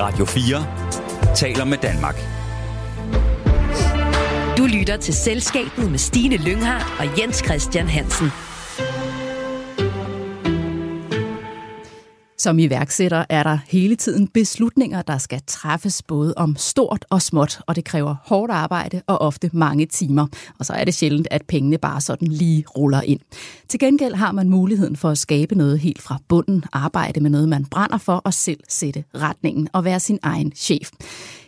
Radio 4 taler med Danmark. Du lytter til Selskabet med Stine Lynghardt og Jens Christian Hansen. Som iværksætter er der hele tiden beslutninger, der skal træffes både om stort og småt, og det kræver hårdt arbejde og ofte mange timer. Og så er det sjældent, at pengene bare sådan lige ruller ind. Til gengæld har man muligheden for at skabe noget helt fra bunden, arbejde med noget, man brænder for, og selv sætte retningen og være sin egen chef.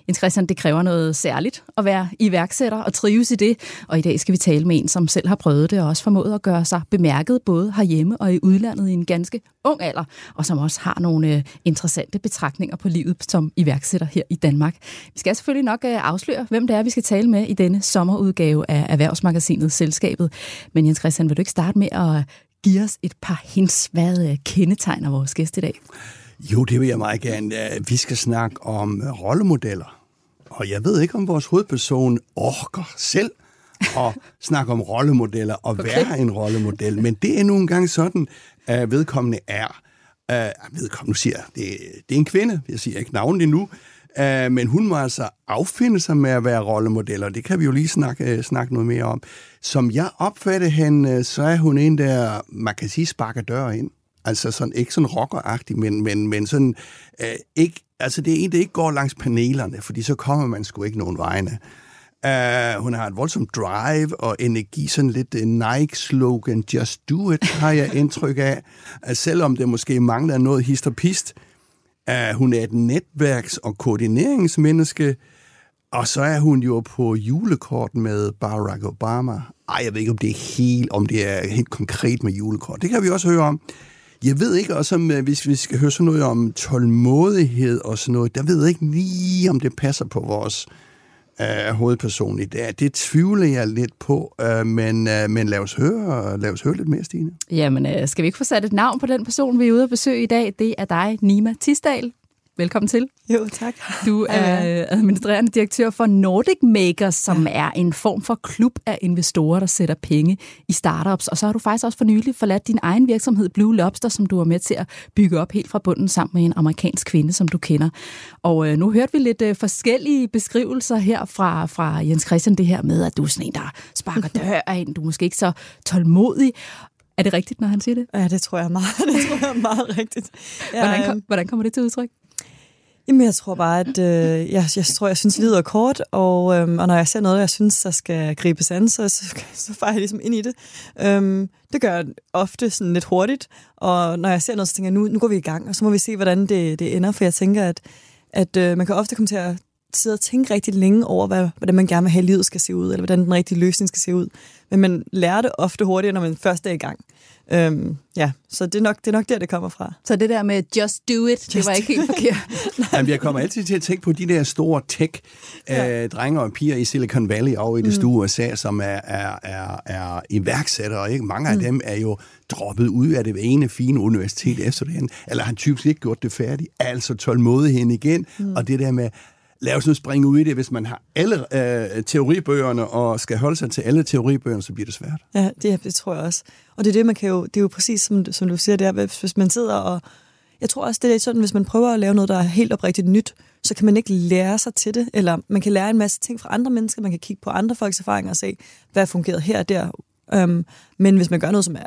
Jens Christian, det kræver noget særligt at være iværksætter og trives i det. Og i dag skal vi tale med en, som selv har prøvet det og også formået at gøre sig bemærket både herhjemme og i udlandet i en ganske ung alder, og som også har nogle øh, interessante betragtninger på livet som iværksætter her i Danmark. Vi skal selvfølgelig nok øh, afsløre, hvem det er, vi skal tale med i denne sommerudgave af Erhvervsmagasinet Selskabet. Men Jens Christian, vil du ikke starte med at give os et par hints, hvad øh, kendetegner vores gæst i dag? Jo, det vil jeg meget gerne. Vi skal snakke om rollemodeller. Og jeg ved ikke, om vores hovedperson orker selv at snakke om rollemodeller og okay. være en rollemodel. Men det er nu engang sådan, at vedkommende er. Uh, vedkommende, nu siger det, det er en kvinde, jeg siger ikke navnet endnu, uh, men hun må altså affinde sig med at være rollemodel, og det kan vi jo lige snakke, uh, snakke noget mere om. Som jeg opfatter hende, så er hun en, der, man kan sige, sparker døre ind. Altså sådan, ikke sådan rockeragtig, men, men, men sådan, øh, ikke, altså det er en, der ikke går langs panelerne, fordi så kommer man sgu ikke nogen vegne. Uh, hun har et voldsomt drive og energi, sådan lidt uh, Nike-slogan, just do it, har jeg indtryk af. Uh, selvom det måske mangler noget hist og pist. Uh, hun er et netværks- og koordineringsmenneske, og så er hun jo på julekort med Barack Obama. Ej, jeg ved ikke, om det er helt, om det er helt konkret med julekort. Det kan vi også høre om. Jeg ved ikke også, om, øh, hvis vi skal høre sådan noget om tålmodighed og sådan noget, der ved jeg ikke lige, om det passer på vores øh, hovedperson i dag. Det tvivler jeg lidt på, øh, men, øh, men lad, os høre, lad os høre lidt mere, Stine. Jamen, øh, skal vi ikke få sat et navn på den person, vi er ude at besøge i dag? Det er dig, Nima Tisdal. Velkommen til. Jo, tak. Du er administrerende direktør for Nordic Makers, som ja. er en form for klub af investorer, der sætter penge i startups. Og så har du faktisk også for nylig forladt din egen virksomhed Blue Lobster, som du var med til at bygge op helt fra bunden sammen med en amerikansk kvinde, som du kender. Og øh, nu hørte vi lidt øh, forskellige beskrivelser her fra, fra Jens Christian, det her med, at du er sådan en, der sparker dør ind, du er måske ikke så tålmodig. Er det rigtigt, når han siger det? Ja, det tror jeg meget, det tror jeg meget rigtigt. Ja, hvordan, kom, hvordan kommer det til udtryk? Jamen, jeg tror bare, at øh, jeg, jeg tror, jeg synes, livet er kort, og, øhm, og når jeg ser noget, jeg synes, der skal gribes an, så, så, så får jeg ligesom ind i det. Øhm, det gør jeg ofte sådan lidt hurtigt, og når jeg ser noget, så tænker jeg, nu, nu går vi i gang, og så må vi se, hvordan det, det ender, for jeg tænker, at, at øh, man kan ofte komme til at sidde og tænke rigtig længe over, hvad, hvordan man gerne vil have, livet skal se ud, eller hvordan den rigtige løsning skal se ud. Men man lærer det ofte hurtigere, når man først er i gang. Øhm, ja, så det er, nok, det er nok der, det kommer fra. Så det der med just do it, just det var ikke helt forkert. Jamen, jeg kommer altid til at tænke på de der store tech-drenge ja. og piger i Silicon Valley over i det mm. store USA, som er, er, er, er iværksættere. Ikke? Mange af mm. dem er jo droppet ud af det ene fine universitet efter det andet, eller har typisk ikke gjort det færdigt. Altså tålmodigheden igen, mm. og det der med lad os nu springe ud i det. Hvis man har alle øh, teoribøgerne og skal holde sig til alle teoribøgerne, så bliver det svært. Ja, det, det tror jeg også. Og det er det, man kan jo, det er jo præcis som, som du siger, det er, hvis man sidder og, jeg tror også, det er sådan, hvis man prøver at lave noget, der er helt oprigtigt nyt, så kan man ikke lære sig til det, eller man kan lære en masse ting fra andre mennesker, man kan kigge på andre folks erfaringer og se, hvad fungerer her og der. Um, men hvis man gør noget, som er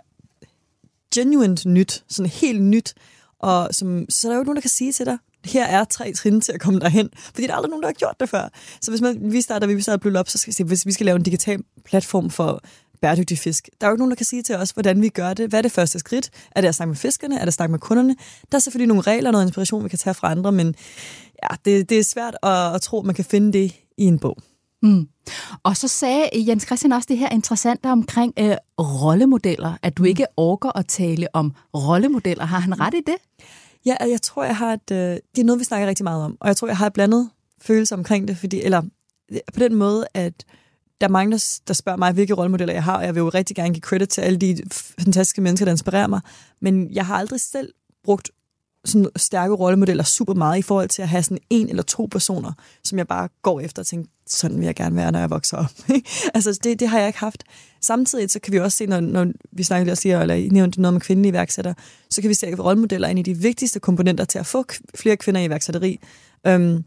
genuint nyt, sådan helt nyt, og som, så er der jo nogen, der kan sige til dig, her er tre trin til at komme derhen. Fordi der er aldrig nogen, der har gjort det før. Så hvis man, vi starter, vi starter Blue Up, så skal vi se, hvis vi skal lave en digital platform for bæredygtig fisk. Der er jo ikke nogen, der kan sige til os, hvordan vi gør det. Hvad er det første skridt? Er det at snakke med fiskerne? Er det at snakke med kunderne? Der er selvfølgelig nogle regler og noget inspiration, vi kan tage fra andre, men ja, det, det er svært at, at tro, at man kan finde det i en bog. Mm. Og så sagde Jens Christian også det her interessante omkring øh, rollemodeller, at du mm. ikke orker at tale om rollemodeller. Har han ret i det? Ja, jeg tror, jeg har et, øh, det er noget, vi snakker rigtig meget om, og jeg tror, jeg har et blandet følelse omkring det, fordi, eller på den måde, at der er mange, der, der spørger mig, hvilke rollemodeller jeg har, og jeg vil jo rigtig gerne give credit til alle de fantastiske mennesker, der inspirerer mig, men jeg har aldrig selv brugt sådan stærke rollemodeller super meget i forhold til at have sådan en eller to personer, som jeg bare går efter og tænker, sådan vil jeg gerne være, når jeg vokser op. altså, det, det har jeg ikke haft. Samtidig så kan vi også se, når, når vi snakker lige siger, eller I nævnte noget med kvindelige iværksættere, så kan vi se rollemodeller ind i de vigtigste komponenter til at få flere kvinder i iværksætteri. Øhm,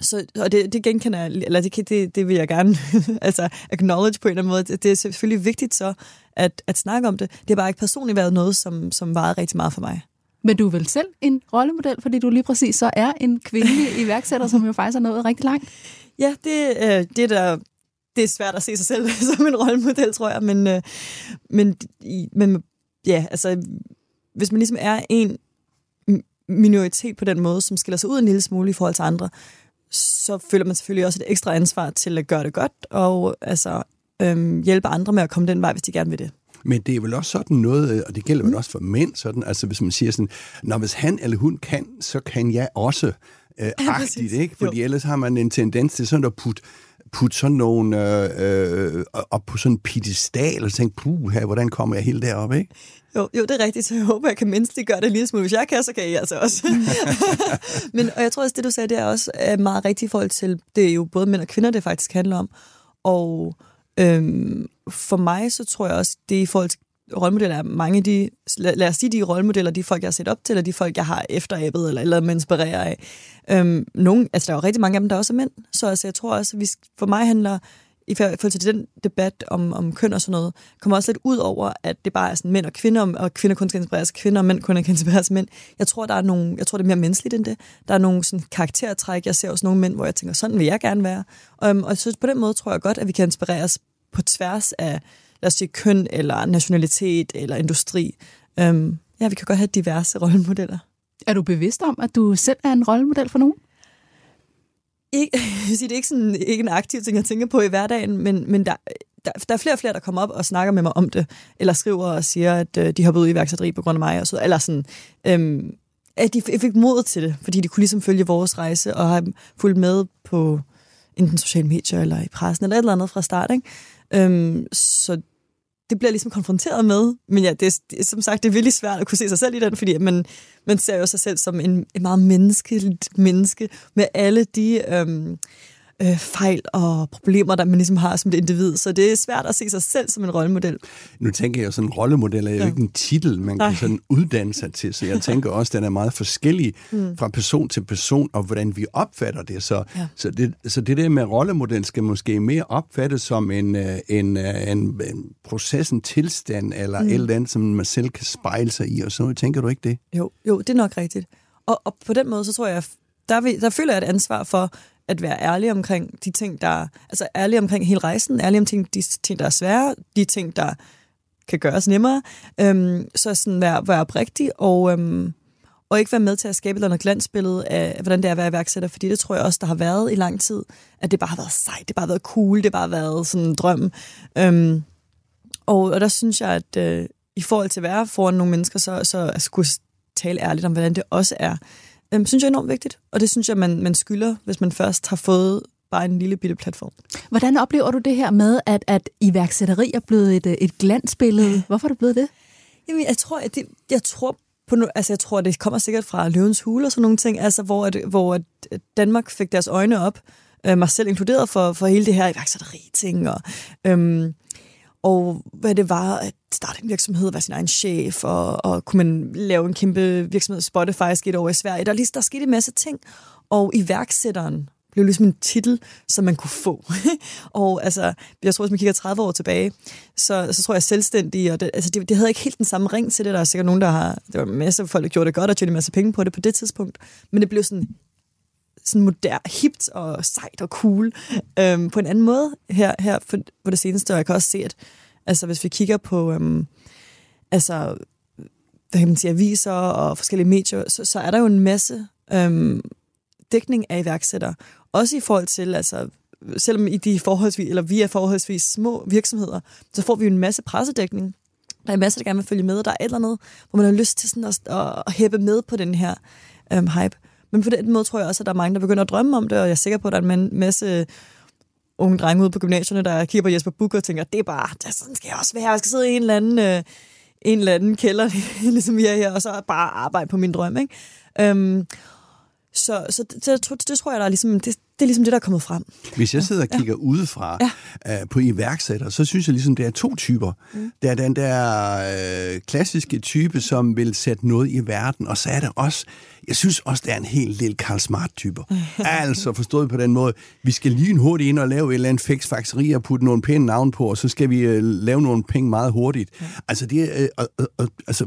så, og det, det genkender jeg, eller det, det, det vil jeg gerne altså acknowledge på en eller anden måde. Det er selvfølgelig vigtigt så at, at snakke om det. Det har bare ikke personligt været noget, som, som varede rigtig meget for mig. Men du er vel selv en rollemodel, fordi du lige præcis så er en kvindelig iværksætter, som jo faktisk er nået rigtig langt. Ja, det, øh, det er der det er svært at se sig selv som en rollemodel, tror jeg. Men, øh, men, men ja, altså, hvis man ligesom er en minoritet på den måde, som skiller sig ud en lille smule i forhold til andre, så føler man selvfølgelig også et ekstra ansvar til at gøre det godt, og altså, øhm, hjælpe andre med at komme den vej, hvis de gerne vil det. Men det er vel også sådan noget, og det gælder vel mm. også for mænd, sådan, altså hvis man siger sådan, når hvis han eller hun kan, så kan jeg også øh, agtigt, ikke? Fordi jo. ellers har man en tendens til sådan at putte putte sådan nogle øh, øh, op på sådan en pedestal og tænke, puh, her, hvordan kommer jeg helt derop, ikke? Jo, jo, det er rigtigt, så jeg håber, jeg kan gøre det en lille smule. Hvis jeg kan, så kan I altså også. Men, og jeg tror også, det du sagde, det er også er meget rigtigt i forhold til, det er jo både mænd og kvinder, det faktisk handler om. Og øhm, for mig, så tror jeg også, det er i forhold til rollemodeller er mange af de, lad, os sige, de rollemodeller, de folk, jeg har set op til, eller de folk, jeg har efterabet, eller, eller mig inspirerer af. Øhm, nogen, altså, der er jo rigtig mange af dem, der også er mænd. Så altså, jeg tror også, at vi, for mig handler i forhold til den debat om, om køn og sådan noget, kommer også lidt ud over, at det bare er sådan mænd og kvinder, og kvinder kun skal inspireres kvinder, og mænd kun kan inspireres mænd. Jeg tror, der er nogle, jeg tror, det er mere menneskeligt end det. Der er nogle sådan, karaktertræk, jeg ser også nogle mænd, hvor jeg tænker, sådan vil jeg gerne være. Um, og så på den måde tror jeg godt, at vi kan inspireres på tværs af, lad os sige, køn, eller nationalitet, eller industri. Um, ja, vi kan godt have diverse rollemodeller. Er du bevidst om, at du selv er en rollemodel for nogen? ikke, det er ikke, sådan, ikke en aktiv ting, jeg tænker på i hverdagen, men, men der, der, der er flere og flere, der kommer op og snakker med mig om det, eller skriver og siger, at øh, de har ud i iværksætteri på grund af mig, og så, eller sådan, øhm, at de fik mod til det, fordi de kunne ligesom følge vores rejse, og have fulgt med på enten sociale medier, eller i pressen, eller et eller andet fra start. Ikke? Øhm, så det bliver ligesom konfronteret med. Men ja, det er, det, som sagt, det er virkelig svært at kunne se sig selv i den, fordi man, man ser jo sig selv som en, en meget menneskeligt menneske med alle de øhm, øh, fejl og problemer, der man ligesom har som et individ. Så det er svært at se sig selv som en rollemodel. Nu tænker jeg jo, sådan en rollemodel er jo ja. ikke en titel, man Nej. kan sådan uddanne sig til. Så jeg tænker også, at den er meget forskellig mm. fra person til person, og hvordan vi opfatter det. Så, ja. så, det, så det der med rollemodel skal måske mere opfattes som en, øh, en, øh, en, en proces, en tilstand, eller mm. et eller andet, som man selv kan spejle sig i. Og så tænker du ikke det? Jo, jo det er nok rigtigt. Og, og på den måde, så tror jeg, der, vil, der føler jeg et ansvar for, at være ærlig omkring de ting, der... Altså ærlig omkring hele rejsen, ærlig omkring de ting, der er svære, de ting, der kan gøres nemmere. Øhm, så sådan være, være oprigtig og, øhm, og ikke være med til at skabe et glansbillede af, hvordan det er at være iværksætter, fordi det tror jeg også, der har været i lang tid, at det bare har været sejt, det bare har været cool, det bare har været sådan en drøm. Øhm, og, og der synes jeg, at øh, i forhold til at være foran nogle mennesker, så, så at skulle tale ærligt om, hvordan det også er, øhm, synes jeg er enormt vigtigt. Og det synes jeg, man, man skylder, hvis man først har fået bare en lille bitte platform. Hvordan oplever du det her med, at, at iværksætteri er blevet et, et glansbillede? Hvorfor er det blevet det? Jamen, jeg tror, at det, jeg tror på altså jeg tror, det kommer sikkert fra løvens hule og sådan nogle ting, altså hvor, at, hvor at Danmark fik deres øjne op, øh, mig selv inkluderet for, for hele det her iværksætteri-ting, og øhm, og hvad det var at starte en virksomhed, være sin egen chef, og, og kunne man lave en kæmpe virksomhed, Spotify skete over i Sverige. Der, der skete en masse ting, og iværksætteren blev ligesom en titel, som man kunne få. og altså, jeg tror, hvis man kigger 30 år tilbage, så, så tror jeg selvstændig, og det, altså, det, det havde ikke helt den samme ring til det. Der er sikkert nogen, der har, Det var en masse folk, der gjorde det godt og tjente en masse penge på det på det tidspunkt. Men det blev sådan sådan moderne, hipt og sejt og cool øhm, på en anden måde her, her for, på det seneste. Og jeg kan også se, at altså, hvis vi kigger på øhm, altså, hvad kan man sige, aviser og forskellige medier, så, så er der jo en masse øhm, dækning af iværksættere. Også i forhold til, altså, selvom i de forholdsvis, eller vi er forholdsvis små virksomheder, så får vi jo en masse pressedækning. Der er en masse, der gerne vil følge med. Der er et eller andet, hvor man har lyst til sådan at, at, at hæppe med på den her øhm, hype. Men på den måde tror jeg også, at der er mange, der begynder at drømme om det, og jeg er sikker på, at der er en masse unge drenge ude på gymnasierne, der kigger på Jesper Buch og tænker, det er bare, det, sådan skal jeg også være. Jeg skal sidde i en eller anden, øh, en eller anden kælder, ligesom jeg er her, og så bare arbejde på min drøm. Ikke? Øhm, så, så det, det, det, tror jeg, der er ligesom, det, det er ligesom det, der er kommet frem. Hvis jeg sidder og kigger ja. udefra ja. uh, på iværksættere, så synes jeg ligesom, det er to typer. Mm. Der er den der uh, klassiske type, som vil sætte noget i verden, og så er der også, jeg synes også, der er en helt lille Karl Smart-typer. altså forstået på den måde, vi skal lige hurtigt ind og lave et eller andet fix faxeri og putte nogle pæne navn på, og så skal vi uh, lave nogle penge meget hurtigt. Ja. Altså, det, uh, uh, uh, altså,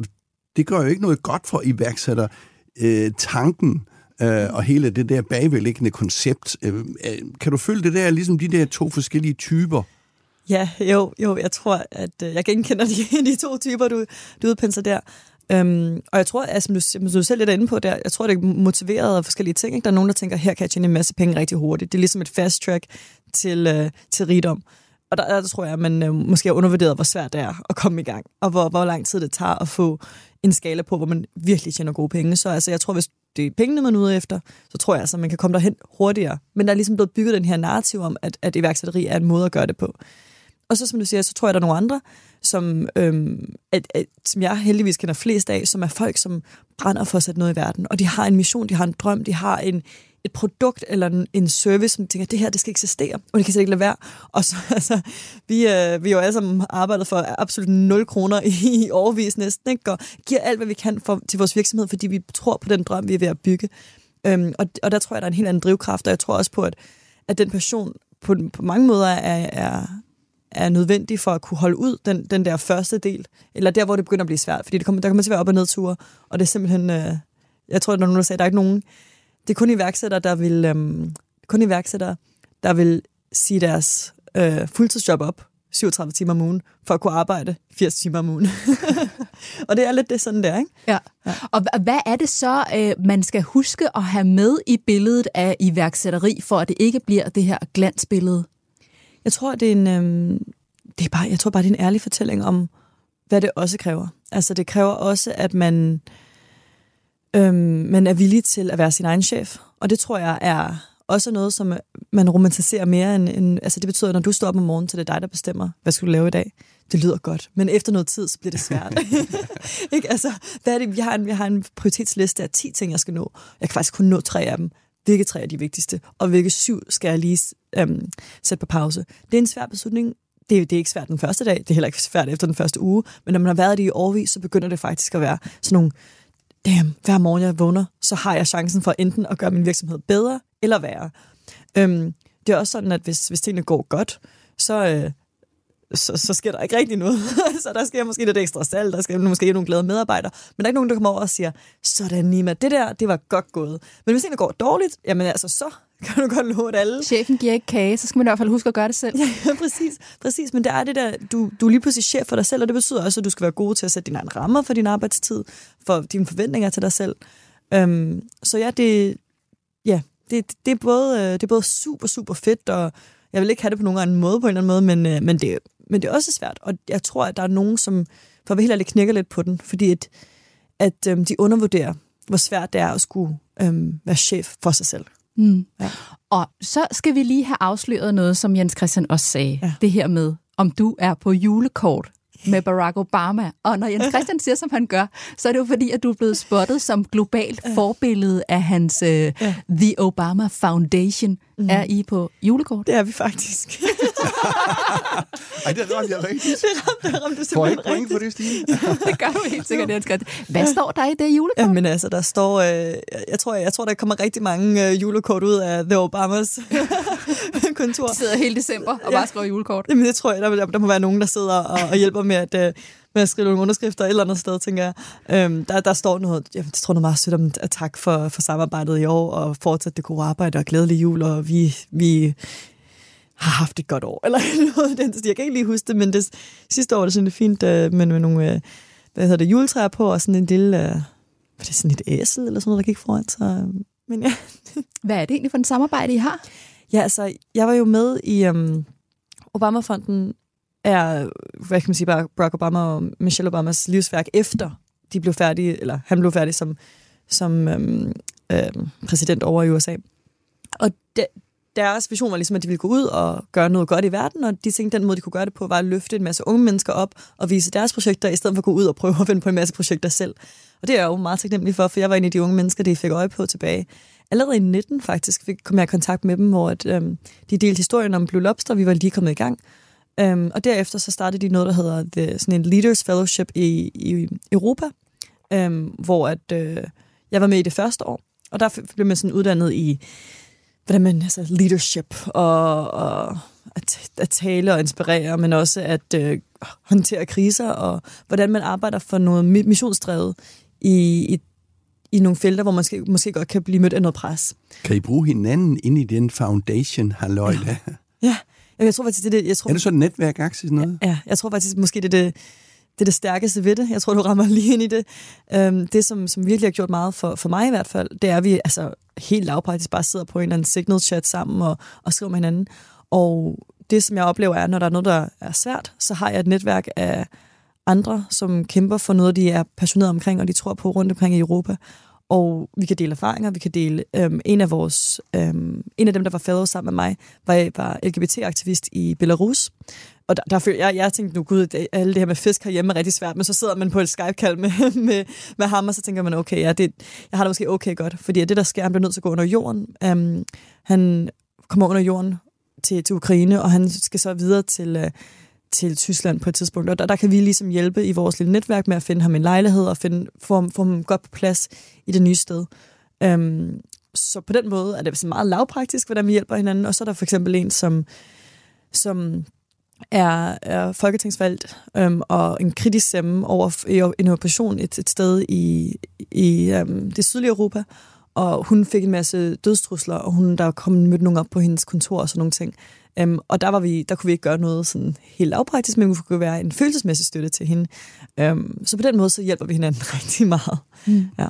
det gør jo ikke noget godt for iværksætter. Uh, tanken, øh, og hele det der bagvedliggende koncept. Øh, øh, kan du følge det der, ligesom de der to forskellige typer? Ja, jo, jo, jeg tror, at øh, jeg genkender de, de to typer, du, du udpenser der. Øhm, og jeg tror, at, som du, du selv lidt inde på der, jeg tror, det er motiveret af forskellige ting. Ikke? Der er nogen, der tænker, her kan jeg tjene en masse penge rigtig hurtigt. Det er ligesom et fast track til, øh, til rigdom. Og der, der tror jeg, at man øh, måske har undervurderet, hvor svært det er at komme i gang, og hvor, hvor lang tid det tager at få en skala på, hvor man virkelig tjener gode penge. Så altså, jeg tror, hvis det er pengene, man er ude efter, så tror jeg altså, man kan komme derhen hurtigere. Men der er ligesom blevet bygget den her narrativ om, at, at iværksætteri er en måde at gøre det på. Og så, som du siger, så tror jeg, der er nogle andre, som, øhm, at, at, som jeg heldigvis kender flest af, som er folk, som brænder for at sætte noget i verden. Og de har en mission, de har en drøm, de har en, et produkt eller en, en service, som tænker, det her, det skal eksistere, og det kan slet ikke lade være. Og så, altså, vi, øh, vi har jo alle sammen arbejdet for absolut 0 kroner i, i overvis næsten, ikke? og giver alt, hvad vi kan for, til vores virksomhed, fordi vi tror på den drøm, vi er ved at bygge. Øhm, og, og der tror jeg, der er en helt anden drivkraft, og jeg tror også på, at, at den passion på, på mange måder er, er, er nødvendig for at kunne holde ud den, den der første del, eller der, hvor det begynder at blive svært, fordi det kommer, der kommer til at være op- og nedture, og det er simpelthen, øh, jeg tror, at der er nogen, der sagde, at der er ikke nogen, det er kun iværksættere, der vil, øhm, kun iværksættere, der vil sige deres øh, fuldtidsjob op 37 timer om ugen, for at kunne arbejde 80 timer om ugen. og det er lidt det sådan der, ikke? Ja. ja. Og hvad er det så, øh, man skal huske at have med i billedet af iværksætteri, for at det ikke bliver det her glansbillede? Jeg tror, det er en, øhm, det er bare, jeg tror bare, det er en ærlig fortælling om, hvad det også kræver. Altså, det kræver også, at man øhm, man er villig til at være sin egen chef. Og det tror jeg er også noget, som man romantiserer mere end, end... Altså det betyder, at når du står op om morgenen, så det er dig, der bestemmer, hvad skal du lave i dag. Det lyder godt, men efter noget tid, så bliver det svært. ikke? Altså, hvad er det? Jeg har, en, jeg har en prioritetsliste af 10 ting, jeg skal nå. Jeg kan faktisk kun nå tre af dem. Hvilke tre er de vigtigste? Og hvilke syv skal jeg lige øhm, sætte på pause? Det er en svær beslutning. Det er, det er ikke svært den første dag, det er heller ikke svært efter den første uge, men når man har været det i årvis, så begynder det faktisk at være sådan nogle damn, hver morgen jeg vågner, så har jeg chancen for enten at gøre min virksomhed bedre eller værre. Øhm, det er også sådan, at hvis, hvis tingene går godt, så, øh, så, så sker der ikke rigtig noget. så der sker måske lidt ekstra salg, der sker måske nogle glade medarbejdere, men der er ikke nogen, der kommer over og siger, sådan Nima, det der, det var godt gået. Men hvis tingene går dårligt, jamen altså, så kan du godt love, at alle... Chefen giver ikke kage, så skal man i hvert fald huske at gøre det selv. ja, præcis, præcis. Men det er det der, du, du er lige pludselig chef for dig selv, og det betyder også, at du skal være god til at sætte dine egne rammer for din arbejdstid, for dine forventninger til dig selv. Um, så ja, det, ja det, det, er både, øh, det er både super, super fedt, og jeg vil ikke have det på nogen anden måde på en eller anden måde, men, øh, men, det, men det er også svært. Og jeg tror, at der er nogen, som for at helt ærligt knækker lidt på den, fordi at, at øhm, de undervurderer, hvor svært det er at skulle øhm, være chef for sig selv. Mm. Ja. Og så skal vi lige have afsløret noget, som Jens Christian også sagde. Ja. Det her med, om du er på julekort med Barack Obama. Og når Jens Christian siger, som han gør, så er det jo fordi, at du er blevet spottet som globalt forbillede af hans uh. The Obama Foundation. Mm. Er I på julekort? Det er vi faktisk. Ej, det ramte jeg rigtigt. Det ramte, det ramte Får jeg ikke point for det, Stine? det gør du helt sikkert, Jens Christian. Hvad står der i det julekort? Jamen altså, der står... Øh, jeg, tror, jeg, jeg tror, der kommer rigtig mange øh, julekort ud af The Obamas kontor. De sidder hele december og ja. bare skriver julekort. Jamen det tror jeg, der, der må være nogen, der sidder og, og hjælper med at... Øh, med at skrive nogle underskrifter et eller andet sted, tænker jeg. Øhm, der, der står noget, jeg tror noget meget sødt om at tak for, for samarbejdet i år, og fortsat det gode arbejde, og glædelig jul, og vi, vi har haft et godt år, eller noget den Jeg kan ikke lige huske det, men det, sidste år var det sådan lidt fint, øh, med, med nogle, øh, hvad hedder det, juletræer på, og sådan en lille, øh, var det sådan et æsel, eller sådan noget, der gik foran, så, men ja. Hvad er det egentlig for en samarbejde, I har? Ja, altså, jeg var jo med i øhm, Obama-fonden, er, hvad kan man sige, Barack Obama og Michelle Obamas livsværk efter de blev færdige, eller han blev færdig som, som øhm, øhm, præsident over i USA. Og de, deres vision var ligesom, at de ville gå ud og gøre noget godt i verden, og de tænkte, at den måde, de kunne gøre det på, var at løfte en masse unge mennesker op og vise deres projekter, i stedet for at gå ud og prøve at finde på en masse projekter selv. Og det er jeg jo meget taknemmelig for, for jeg var en af de unge mennesker, det fik øje på tilbage. Allerede i 19 faktisk fik, kom jeg i kontakt med dem, hvor at, øhm, de delte historien om Blue Lobster, vi var lige kommet i gang. Øhm, og derefter så startede de noget, der hedder the, sådan en Leaders Fellowship i, i Europa, øhm, hvor at, øh, jeg var med i det første år, og der blev man sådan uddannet i hvordan man, altså leadership og, og at, at tale og inspirere, men også at øh, håndtere kriser, og hvordan man arbejder for noget missionsdrevet i, i, i nogle felter, hvor man måske, måske godt kan blive mødt af noget pres. Kan I bruge hinanden ind i den foundation, halløj ja. ja, jeg tror faktisk, det er det. Jeg tror, er det så et netværk sådan noget? Ja, jeg tror faktisk, måske det er det, det er det stærkeste ved det. Jeg tror, du rammer lige ind i det. Øhm, det, som, som virkelig har gjort meget for, for mig i hvert fald, det er, at vi altså, helt lavpraktisk bare sidder på en eller anden signal chat sammen og, og skriver med hinanden. Og det, som jeg oplever, er, når der er noget, der er svært, så har jeg et netværk af andre, som kæmper for noget, de er passionerede omkring, og de tror på rundt omkring i Europa. Og vi kan dele erfaringer, vi kan dele... Øhm, en af vores... Øhm, en af dem, der var fellow sammen med mig, var, var LGBT-aktivist i Belarus. Og der, der følte jeg, jeg tænkte nu, gud, det, alle det her med fisk herhjemme er rigtig svært, men så sidder man på et Skype-kald med, med, med ham, og så tænker man, okay, ja, det, jeg har det måske okay godt, fordi det, der sker, han bliver nødt til at gå under jorden. Øhm, han kommer under jorden til, til Ukraine, og han skal så videre til, Øh, til Tyskland på et tidspunkt. Og der, der kan vi ligesom hjælpe i vores lille netværk med at finde ham en lejlighed og finde, få, få ham godt på plads i det nye sted. Øhm, så på den måde er det meget lavpraktisk, hvordan vi hjælper hinanden. Og så er der for eksempel en, som, som er, er folketingsvalgt øhm, og en kritisk stemme over en operation et, et sted i, i øhm, det sydlige Europa. Og hun fik en masse dødstrusler, og hun der kom mødte nogen op på hendes kontor og sådan nogle ting. Um, og der, var vi, der kunne vi ikke gøre noget sådan helt lavpraktisk, men vi kunne være en følelsesmæssig støtte til hende. Um, så på den måde så hjælper vi hinanden rigtig meget. Mm. Ja.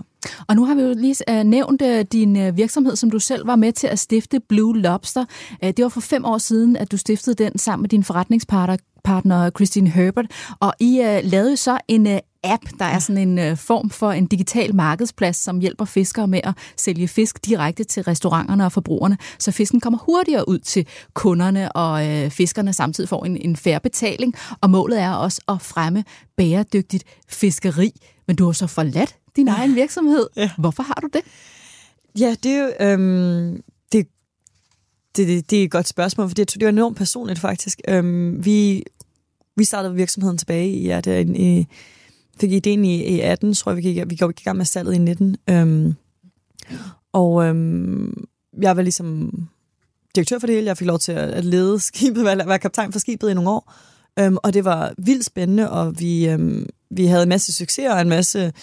Og nu har vi jo lige uh, nævnt uh, din uh, virksomhed, som du selv var med til at stifte, Blue Lobster. Uh, det var for fem år siden, at du stiftede den sammen med din forretningspartner partner Christine Herbert, og I uh, lavede så en uh, app, der er sådan en uh, form for en digital markedsplads, som hjælper fiskere med at sælge fisk direkte til restauranterne og forbrugerne, så fisken kommer hurtigere ud til kunderne, og uh, fiskerne samtidig får en, en færre betaling. Og målet er også at fremme bæredygtigt fiskeri. Men du har så forladt din egen virksomhed. Ja. Hvorfor har du det? Ja, det er jo... Øhm, det, det, det, det er et godt spørgsmål, for det, det er enormt personligt faktisk. Øhm, vi, vi startede virksomheden tilbage i, ja, det er en, i fik ideen i, e i 18, tror jeg, vi gik, vi gik i gang med salget i 19. Øhm, og øhm, jeg var ligesom direktør for det hele. Jeg fik lov til at lede skibet, være, være kaptajn for skibet i nogle år. Øhm, og det var vildt spændende, og vi, øhm, vi havde en masse succes og en masse...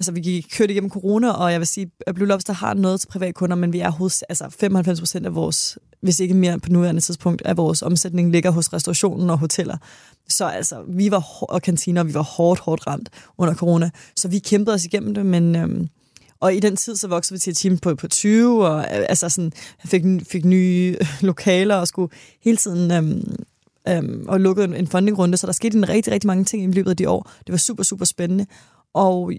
Altså, vi gik, kørte igennem corona, og jeg vil sige, at Blue Lobster har noget til privatkunder, men vi er hos altså 95 procent af vores, hvis ikke mere på nuværende tidspunkt, at vores omsætning ligger hos restaurationen og hoteller. Så altså, vi var, og kantiner, vi var hårdt, hårdt ramt under corona. Så vi kæmpede os igennem det, men... Øhm, og i den tid, så voksede vi til et team på, på 20, og øh, altså sådan, fik, fik nye lokaler og skulle hele tiden øhm, øhm, og lukkede en, en fundingrunde, så der skete en rigtig, rigtig mange ting i løbet af de år. Det var super, super spændende. Og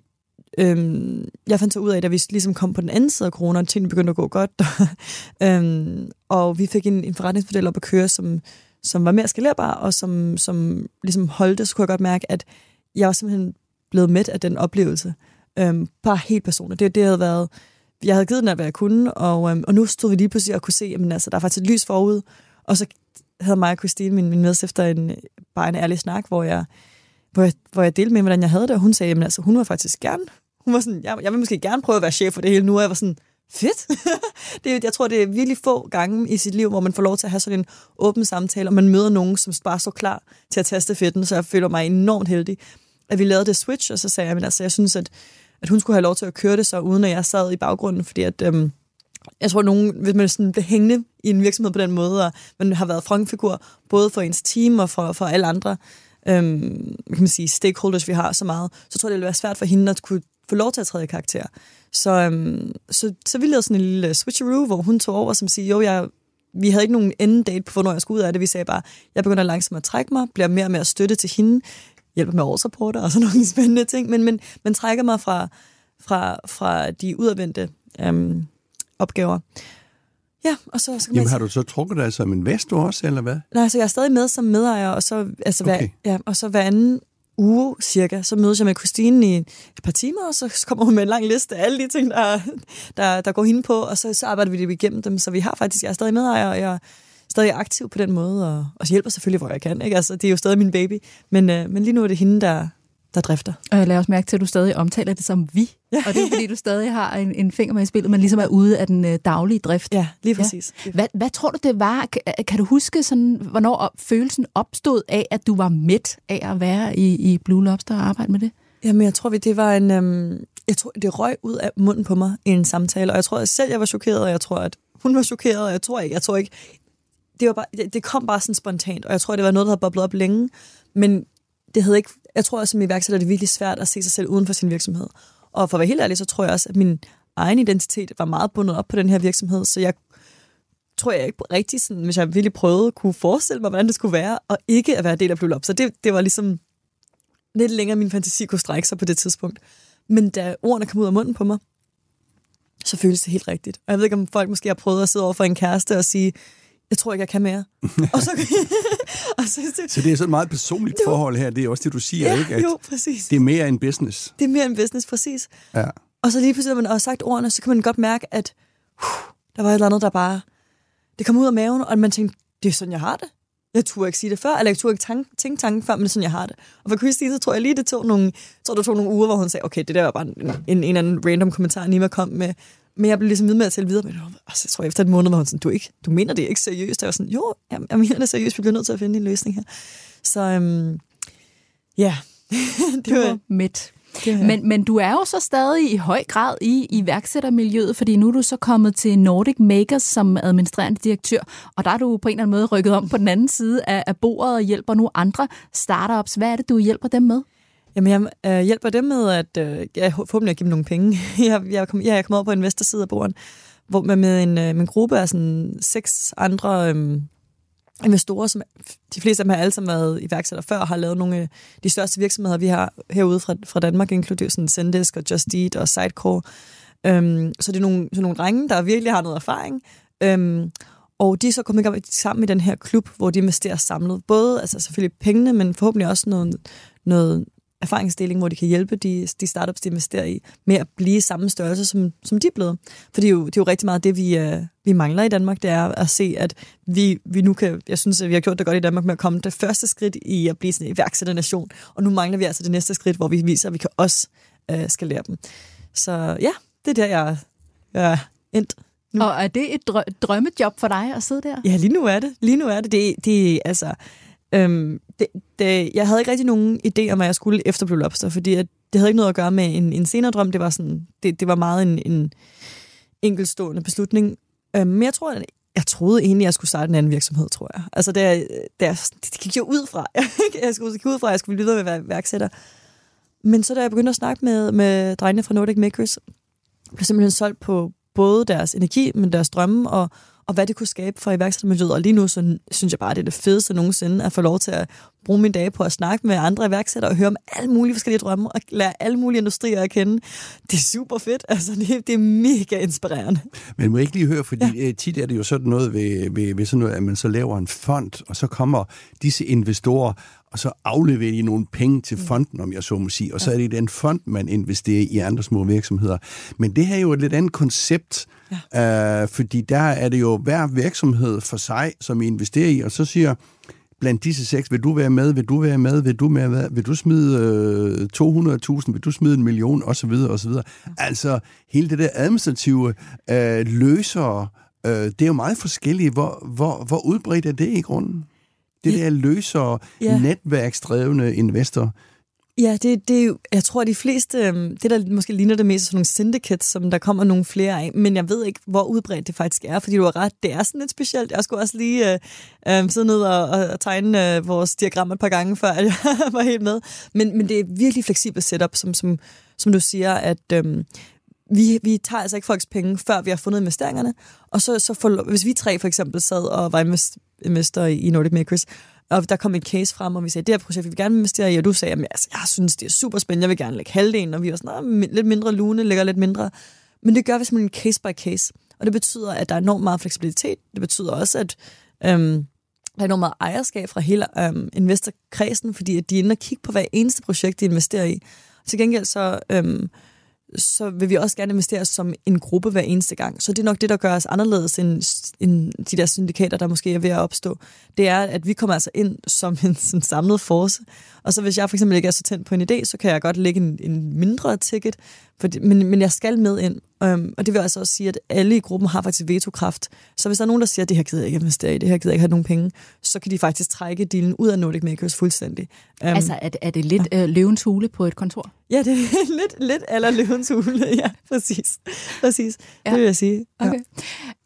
øhm, jeg fandt så ud af, da vi ligesom kom på den anden side af corona, og tingene begyndte at gå godt, øhm, og vi fik en, en forretningsmodel op at køre, som, som var mere skalerbar, og som, som ligesom holdte, så kunne jeg godt mærke, at jeg var simpelthen blevet med af den oplevelse. Øhm, bare helt personligt. Det, det havde været... Jeg havde givet den, hvad jeg kunne, og, øhm, og nu stod vi lige pludselig og kunne se, at altså, der er faktisk et lys forud. Og så havde mig og Christine, min, min medstifter, en, bare en ærlig snak, hvor jeg, hvor jeg, hvor jeg delte med, hvordan jeg havde det, og hun sagde, at altså, hun var faktisk gerne, hun var sådan, jeg, jeg vil måske gerne prøve at være chef for det hele nu, og jeg var sådan, fedt. det, jeg tror, det er virkelig få gange i sit liv, hvor man får lov til at have sådan en åben samtale, og man møder nogen, som bare står klar til at teste fedten, så jeg føler mig enormt heldig, at vi lavede det switch, og så sagde jeg, men altså, jeg synes, at, at hun skulle have lov til at køre det så, uden at jeg sad i baggrunden, fordi at, øhm, jeg tror, at nogen, hvis man sådan bliver hængende i en virksomhed på den måde, og man har været frontfigur, både for ens team og for, for alle andre, øhm, kan man sige, stakeholders, vi har så meget, så tror jeg, det ville være svært for hende at kunne få lov til at træde i karakter. Så, øhm, så, så vi lavede sådan en lille switcheroo, hvor hun tog over som siger, jo, jeg, vi havde ikke nogen end date på, hvornår jeg skulle ud af det. Vi sagde bare, jeg begynder langsomt at trække mig, bliver mere og mere støtte til hende, hjælper med årsrapporter og sådan nogle spændende ting, men, men man trækker mig fra, fra, fra de udadvendte øhm, opgaver. Ja, og så, så kan Jamen man... har du så trukket dig som investor også, eller hvad? Nej, så jeg er stadig med som medejer, og så, altså, hver, Okay. ja, og så hver anden uge cirka, så mødes jeg med Christine i et par timer, og så kommer hun med en lang liste af alle de ting, der, der, der går hende på, og så, så arbejder vi det igennem dem, så vi har faktisk, jeg er stadig medejer, og jeg er stadig aktiv på den måde, og, og hjælper selvfølgelig, hvor jeg kan. Ikke? Altså, det er jo stadig min baby, men, øh, men lige nu er det hende, der, der drifter. Og jeg lader også mærke til, at du stadig omtaler det som vi. Ja. Og det er fordi, du stadig har en, en finger med i spillet, men ligesom er ude af den øh, daglige drift. Ja, lige præcis. Ja. Hvad, hvad tror du, det var? Kan, kan du huske, sådan, hvornår følelsen opstod af, at du var mæt af at være i, i Blue Lobster og arbejde med det? Jamen, jeg tror, vi- det var en... Øhm, jeg tror, det røg ud af munden på mig i en samtale, og jeg tror at selv, jeg var chokeret, og jeg tror, at hun var chokeret, og jeg tror ikke, jeg tror ikke... Det, var bare, det, det kom bare sådan spontant, og jeg tror, det var noget, der havde boblet op længe, men det havde ikke... Jeg tror også, som iværksætter, det er virkelig svært at se sig selv uden for sin virksomhed. Og for at være helt ærlig, så tror jeg også, at min egen identitet var meget bundet op på den her virksomhed, så jeg tror jeg ikke rigtig, sådan, hvis jeg virkelig prøvede, kunne forestille mig, hvordan det skulle være, og ikke at være del af Blue Lobster. Det, det var ligesom lidt længere, min fantasi kunne strække sig på det tidspunkt. Men da ordene kom ud af munden på mig, så føltes det helt rigtigt. Og jeg ved ikke, om folk måske har prøvet at sidde over for en kæreste og sige, jeg tror ikke, jeg kan mere. og så, og så, det, Så det er sådan et meget personligt Det forhold her. Det er også det, du siger, ja, ikke? At jo, præcis. det er mere end business. Det er mere en business, præcis. Ja. Og så lige pludselig, når man har sagt ordene, så kan man godt mærke, at uh, der var et eller andet, der bare... Det kom ud af maven, og man tænkte, det er sådan, jeg har det. Jeg turde ikke sige det før, eller jeg turde ikke tank, tænke tanken før, men det er sådan, jeg har det. Og for Christine, så tror jeg lige, det tog nogle, tror, det tog nogle uger, hvor hun sagde, okay, det der var bare en, en, en anden random kommentar, Nima kom med. Men jeg blev ligesom ved med at tælle videre, men det var- altså, jeg tror, efter et måned var hun sådan, du, ikke, du mener det ikke seriøst. Jeg var sådan, jo, jeg, jeg mener det seriøst, vi bliver nødt til at finde en løsning her. Så øhm, ja, det var, var var Men, men du er jo så stadig i høj grad i iværksættermiljøet, fordi nu er du så kommet til Nordic Makers som administrerende direktør, og der er du på en eller anden måde rykket om på den anden side af, af bordet og hjælper nu andre startups. Hvad er det, du hjælper dem med? Jamen, jeg øh, hjælper dem med, at øh, jeg forhåbentlig at give dem nogle penge. jeg, jeg, kom, jeg er kommet over på investorsiden af bordet, hvor man med en, øh, med en gruppe af sådan seks andre øh, investorer, som de fleste af dem har alle sammen været iværksættere før, og har lavet nogle af de største virksomheder, vi har herude fra, fra Danmark, inklusive sådan Sendesk og Just Eat og Sidecore. Øhm, så det er nogle, sådan nogle drenge, der virkelig har noget erfaring. Øhm, og de er så kommet sammen i den her klub, hvor de investerer samlet. Både altså selvfølgelig pengene, men forhåbentlig også noget, noget erfaringsdeling, hvor de kan hjælpe de, de startups, de investerer i, med at blive samme størrelse, som, som de er blevet. For det er jo, det er jo rigtig meget det, vi, øh, vi mangler i Danmark, det er at se, at vi, vi nu kan, jeg synes, at vi har gjort det godt i Danmark med at komme det første skridt i at blive sådan en iværksætternation, og nu mangler vi altså det næste skridt, hvor vi viser, at vi kan også øh, skal lære dem. Så ja, det er der, jeg, jeg er endt. Nu. Og er det et drø- drømmejob for dig at sidde der? Ja, lige nu er det. Lige nu er det. Det, det altså... Øhm, det, det, jeg havde ikke rigtig nogen idé om, hvad jeg skulle efter Blue Lobster, fordi at det havde ikke noget at gøre med en, en senere drøm. Det var, sådan, det, det var meget en, en enkeltstående beslutning. Øhm, men jeg tror, jeg troede egentlig, at jeg skulle starte en anden virksomhed, tror jeg. Altså, det, er- det, det gik jo ud fra. jeg skulle gik ud fra, at jeg skulle blive videre med at være værksætter. Men så da jeg begyndte at snakke med, med drengene fra Nordic Makers, blev simpelthen solgt på både deres energi, men deres drømme, og, og hvad det kunne skabe for iværksættermiljøet. Og lige nu, så synes jeg bare, det er det fedeste nogensinde, at få lov til at bruge mine dage på at snakke med andre iværksættere og høre om alle mulige forskellige drømme, og lære alle mulige industrier at kende. Det er super fedt. Altså, det, det er mega inspirerende. Men må jeg ikke lige høre, fordi ja. tit er det jo sådan noget ved, ved, ved sådan noget, at man så laver en fond, og så kommer disse investorer, og så afleverer de nogle penge til fonden, om jeg så må sige, og så er det den fond, man investerer i andre små virksomheder. Men det her er jo et lidt andet koncept, ja. øh, fordi der er det jo hver virksomhed for sig, som I investerer i, og så siger blandt disse seks, vil du være med, vil du være med, vil du, være med, vil du smide øh, 200.000, vil du smide en million, osv. osv. Altså, hele det der administrative øh, løser, øh, det er jo meget forskelligt. Hvor, hvor, hvor udbredt er det i grunden? Det Ja. der løser, Ja. netværksdrevne investor. Ja, det, det jeg tror, de fleste, øhm, det der måske ligner det mest, er sådan nogle syndicates, som der kommer nogle flere af, men jeg ved ikke, hvor udbredt det faktisk er, fordi du har ret, det er sådan lidt specielt. Jeg skulle også lige øh, øh, sidde ned og, og, tegne øh, vores diagram et par gange, før jeg var helt med. Men, men det er virkelig fleksibelt setup, som, som, som du siger, at øh, vi, vi tager altså ikke folks penge, før vi har fundet investeringerne, og så, så for, hvis vi tre for eksempel sad og var invest, investor i Nordic Makers, og der kom et case frem, og vi sagde, det her projekt vil vi gerne investere i, og du sagde, at altså, jeg synes, det er super spændende, jeg vil gerne lægge halvdelen, og vi var sådan, lidt mindre lune, lægger lidt mindre. Men det gør vi simpelthen case by case. Og det betyder, at der er enormt meget fleksibilitet. Det betyder også, at øhm, der er enormt meget ejerskab fra hele øhm, investorkredsen, fordi at de er inde og kigge på hver eneste projekt, de investerer i. Til gengæld så... Øhm, så vil vi også gerne investere som en gruppe hver eneste gang. Så det er nok det, der gør os anderledes end, end de der syndikater, der måske er ved at opstå. Det er, at vi kommer altså ind som en sådan samlet force. Og så hvis jeg for eksempel ikke er så tændt på en idé, så kan jeg godt lægge en, en mindre ticket, for det, men, men jeg skal med ind. Um, og det vil altså også sige, at alle i gruppen har faktisk vetokraft. Så hvis der er nogen, der siger, at det her gider jeg ikke investere i, det her gider jeg ikke have nogen penge, så kan de faktisk trække dealen ud af Nordic Makers fuldstændig. Um, altså er, er det lidt ja. øh, løvens hule på et kontor? Ja, det er lidt, lidt aller løvens hule. Ja, præcis. præcis. Ja. Det vil jeg sige. Ja. Okay.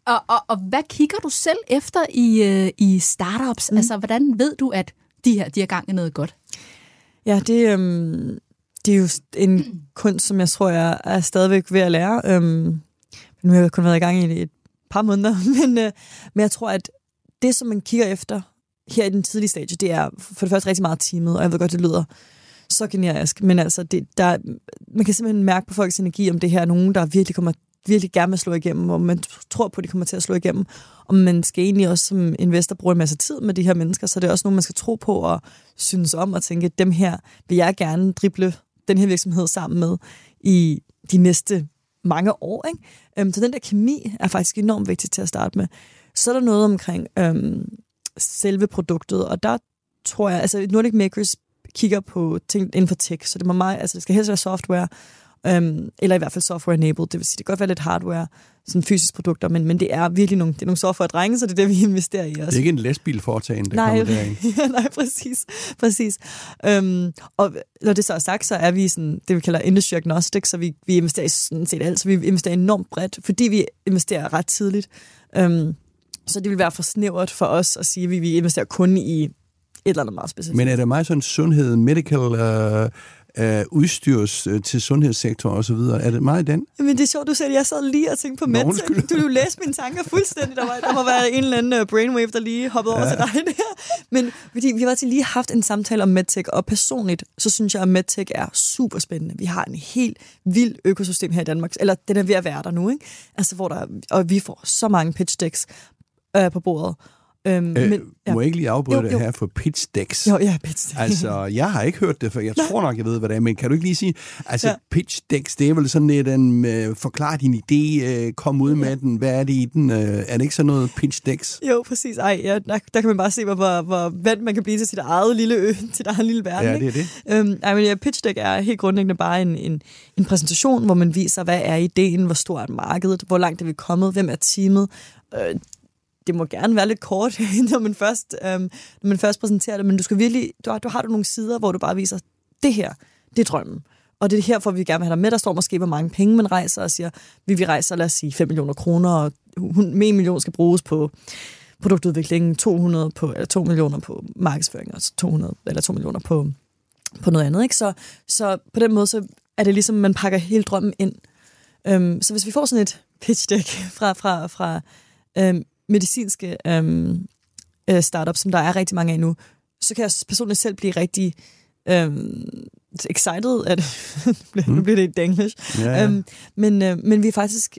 Og, og, og hvad kigger du selv efter i, øh, i startups? Mm. Altså, hvordan ved du, at de her de er gang i noget godt? Ja, det, øhm, det er jo en kunst, som jeg tror, jeg er stadigvæk ved at lære. Øhm, nu har jeg kun været i gang i et par måneder, men, øh, men jeg tror, at det, som man kigger efter her i den tidlige stage, det er for det første rigtig meget teamet, og jeg ved godt, det lyder så generisk, men altså, det, der, man kan simpelthen mærke på folks energi, om det her er nogen, der virkelig kommer virkelig gerne vil slå igennem, og man tror på, at de kommer til at slå igennem. Og man skal egentlig også som investor bruge en masse tid med de her mennesker, så det er også nogen, man skal tro på og synes om og tænke, dem her vil jeg gerne drible den her virksomhed sammen med i de næste mange år. Ikke? Øhm, så den der kemi er faktisk enormt vigtig til at starte med. Så er der noget omkring øhm, selve produktet, og der tror jeg, altså Nordic Makers kigger på ting inden for tech, så det må meget, altså det skal helst være software, øhm, eller i hvert fald software-enabled, det vil sige, det kan godt være lidt hardware, sådan fysiske produkter, men, men det er virkelig nogle, det er nogle software-drenge, så det er det, vi investerer i også. Det er ikke en lastbilforetagende, der nej, kommer derind. nej, præcis. præcis. Øhm, og når det så er sagt, så er vi sådan, det vi kalder industry agnostic, så vi, vi investerer i sådan set alt, så vi investerer enormt bredt, fordi vi investerer ret tidligt. Øhm, så det vil være for snævert for os at sige, at vi, vi investerer kun i et eller andet meget specifikt. Men er det meget sådan sundhed, medical, uh, øh, udstyrs øh, til sundhedssektoren osv. Er det meget den? Men det er sjovt, du sagde, jeg sad lige og tænkte på medtech. Du, du læste mine tanker fuldstændig. Der, var, der må være en eller anden uh, brainwave, der lige hoppede ja. over til dig der. Men fordi vi har altså lige haft en samtale om medtech, og personligt, så synes jeg, at medtech er super spændende. Vi har en helt vild økosystem her i Danmark, eller den er ved at være der nu, ikke? Altså, hvor der, og vi får så mange pitch decks øh, på bordet. Øhm, øh, men, ja. Må jeg ikke lige afbryde jo, jo. det her for pitch decks? Jo, ja, pitch decks. Altså, jeg har ikke hørt det før. Jeg tror nok, jeg ved, hvad det er, men kan du ikke lige sige, altså ja. pitch decks, det er vel sådan lidt en, uh, forklar din idé, uh, kom ud ja. med den, hvad er det i den? Uh, er det ikke sådan noget pitch decks? Jo, præcis. Ej, ja, der, der kan man bare se, hvor, hvor, hvor vant man kan blive til sit eget lille ø, til sit eget lille verden. Ja, det er det. Øhm, ej, men ja, pitch deck er helt grundlæggende bare en, en, en præsentation, hvor man viser, hvad er ideen, hvor stor er markedet, hvor langt er vi kommet, hvem er teamet, øh, det må gerne være lidt kort, når man først, øhm, når man først præsenterer det, men du skal virkelig, du har, du har du nogle sider, hvor du bare viser, det her, det er drømmen. Og det er herfor, vi gerne vil have dig med. Der står måske, hvor mange penge man rejser, og siger, vi vil rejse, lad os sige, 5 millioner kroner, og 1 million skal bruges på produktudvikling, 200 på, eller 2 millioner på markedsføring, og 200, eller 2 millioner på, på noget andet. Ikke? Så, så på den måde, så er det ligesom, man pakker hele drømmen ind. Øhm, så hvis vi får sådan et pitch deck fra, fra, fra øhm, medicinske øhm, øh, startups, som der er rigtig mange af nu, så kan jeg personligt selv blive rigtig øhm, excited at nu bliver det i engelsk. Yeah. Øhm, men, øh, men vi er faktisk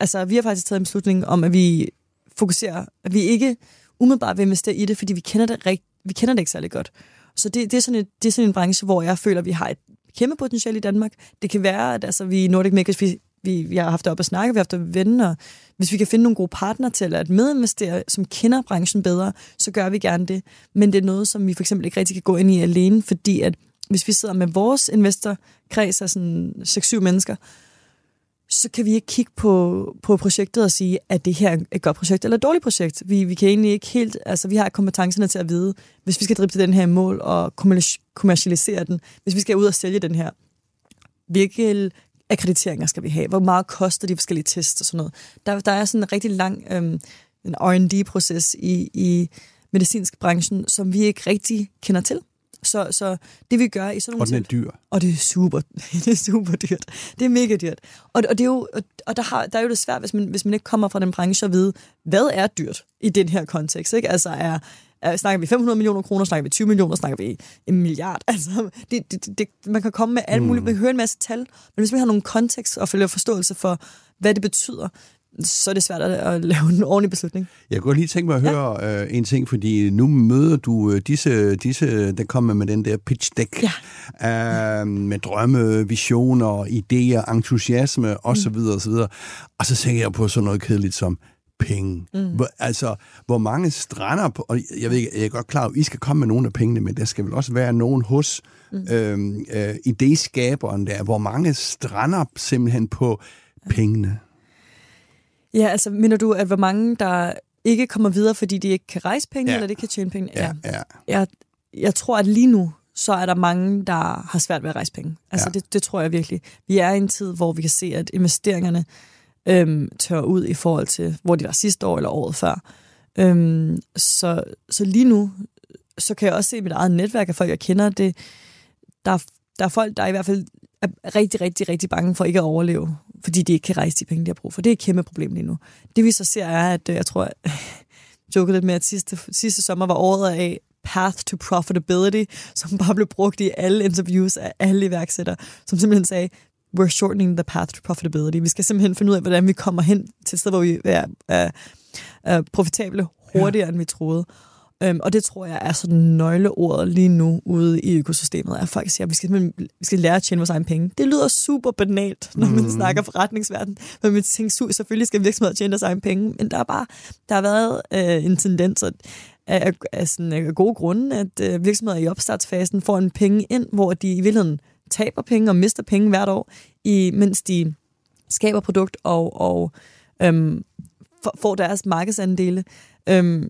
altså vi har faktisk taget en beslutning om, at vi fokuserer, at vi ikke umiddelbart vil investere i det, fordi vi kender det, rigt, vi kender det ikke særlig godt. Så det, det, er sådan et, det er sådan en branche, hvor jeg føler, at vi har et kæmpe potentiale i Danmark. Det kan være, at altså, vi i Nordic Makers, vi, vi, vi har haft det op at snakke, vi har haft det at vende, og hvis vi kan finde nogle gode partner til at medinvestere, som kender branchen bedre, så gør vi gerne det. Men det er noget, som vi for eksempel ikke rigtig kan gå ind i alene, fordi at hvis vi sidder med vores investorkreds af sådan 6-7 mennesker, så kan vi ikke kigge på, på projektet og sige, at det her er et godt projekt eller et dårligt projekt. Vi, vi kan egentlig ikke helt, altså vi har kompetencerne til at vide, hvis vi skal drive den her mål og kommercialisere den, hvis vi skal ud og sælge den her, hvilke akkrediteringer skal vi have? Hvor meget koster de forskellige tests og sådan noget? Der, der er sådan en rigtig lang øhm, en R&D-proces i, i medicinsk branchen, som vi ikke rigtig kender til. Så, så det vi gør i sådan nogle Og den er dyr. Og det er super, det er super dyrt. Det er mega dyrt. Og, og, det er jo, og der, har, der er jo det svært, hvis man, hvis man ikke kommer fra den branche at vide, hvad er dyrt i den her kontekst? Ikke? Altså er, er, snakker vi 500 millioner kroner, snakker vi 20 millioner, snakker vi en milliard? Altså, det, det, det, man kan komme med alt muligt, mm. man kan høre en masse tal, men hvis man har nogen kontekst og forståelse for, hvad det betyder, så er det svært at lave en ordentlig beslutning. Jeg kunne lige tænke mig at høre ja. øh, en ting, fordi nu møder du øh, disse, disse der kommer med den der pitch deck, ja. øh, med drømme, visioner, idéer, entusiasme osv. Mm. osv. Og så tænker jeg på sådan noget kedeligt som penge. Mm. Hvor, altså, hvor mange strander på, og jeg ved jeg er godt klar, at I skal komme med nogle af pengene, men der skal vel også være nogen hos mm. øh, øh, idéskaberen der, hvor mange strander simpelthen på pengene. Ja, altså mener du, at hvor mange, der ikke kommer videre, fordi de ikke kan rejse penge, ja. eller de kan tjene penge? Ja, ja. ja. Jeg, jeg tror, at lige nu, så er der mange, der har svært ved at rejse penge. Altså ja. det, det tror jeg virkelig. Vi er i en tid, hvor vi kan se, at investeringerne øhm, tør ud i forhold til, hvor de var sidste år eller året før. Øhm, så, så lige nu, så kan jeg også se i mit eget netværk af folk, jeg kender, det, der, der er folk, der i hvert fald er rigtig, rigtig, rigtig bange for ikke at overleve, fordi de ikke kan rejse de penge, de har brug for. Det er et kæmpe problem lige nu. Det vi så ser er, at øh, jeg tror, jeg jokede lidt med, at sidste, sidste sommer var året af path to profitability, som bare blev brugt i alle interviews af alle iværksættere, som simpelthen sagde, we're shortening the path to profitability. Vi skal simpelthen finde ud af, hvordan vi kommer hen til et sted, hvor vi er, er, er profitable hurtigere, ja. end vi troede. Um, og det tror jeg er sådan nøgleordet lige nu ude i økosystemet, at folk siger, at vi skal, vi skal lære at tjene vores egen penge. Det lyder super banalt, når man mm. snakker forretningsverden, men man tænker, selvfølgelig skal virksomheder tjene deres egen penge, men der er bare, der har været uh, en tendens, at af, af, sådan, af gode grunde, at uh, virksomheder i opstartsfasen får en penge ind, hvor de i virkeligheden taber penge og mister penge hvert år, i, mens de skaber produkt og, og øhm, får deres markedsandele. Øhm,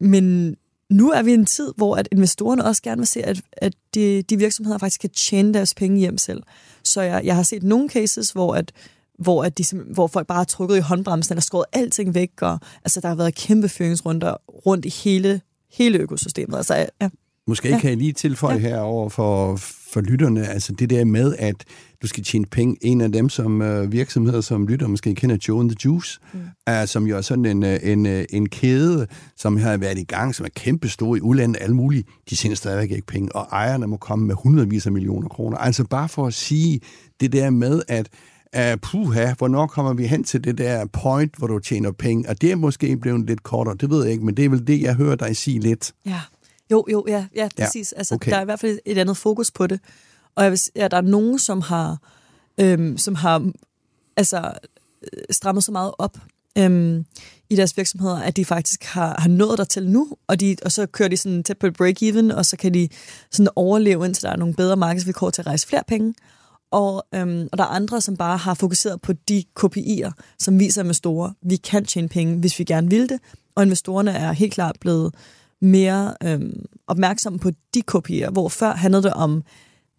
men nu er vi i en tid, hvor at investorerne også gerne vil se, at, at de, de virksomheder faktisk kan tjene deres penge hjem selv. Så jeg, jeg har set nogle cases, hvor at hvor, at de, hvor folk bare har trykket i håndbremsen eller skåret alting væk, og altså, der har været kæmpe føringsrunder rundt i hele, hele økosystemet. Altså, ja. Måske ja. kan jeg lige tilføje ja. her over for, for lytterne, altså det der med, at du skal tjene penge. En af dem, som uh, virksomheder, som lytter, måske kender Joe and the Juice, mm. uh, som jo er sådan en, uh, en, uh, en kæde, som har været i gang, som er kæmpestor i udlandet, alle mulige, de tjener stadigvæk ikke penge, og ejerne må komme med hundredvis af millioner kroner. Altså bare for at sige det der med, at uh, puha, hvornår kommer vi hen til det der point, hvor du tjener penge? Og det er måske blevet lidt kortere, det ved jeg ikke, men det er vel det, jeg hører dig sige lidt. Ja. Jo, jo, ja, ja præcis. Ja, altså, okay. Der er i hvert fald et andet fokus på det. Og jeg vil, ja, der er nogen, som har, øhm, som har altså, øh, strammet så meget op øhm, i deres virksomheder, at de faktisk har, har nået der til nu, og, de, og så kører de sådan tæt på et break-even, og så kan de sådan overleve, indtil der er nogle bedre markedsvilkår til at rejse flere penge. Og, øhm, og der er andre, som bare har fokuseret på de KPI'er, som viser med store, vi kan tjene penge, hvis vi gerne vil det, og investorerne er helt klart blevet mere øhm, opmærksomme på de kopier, hvor før handlede det om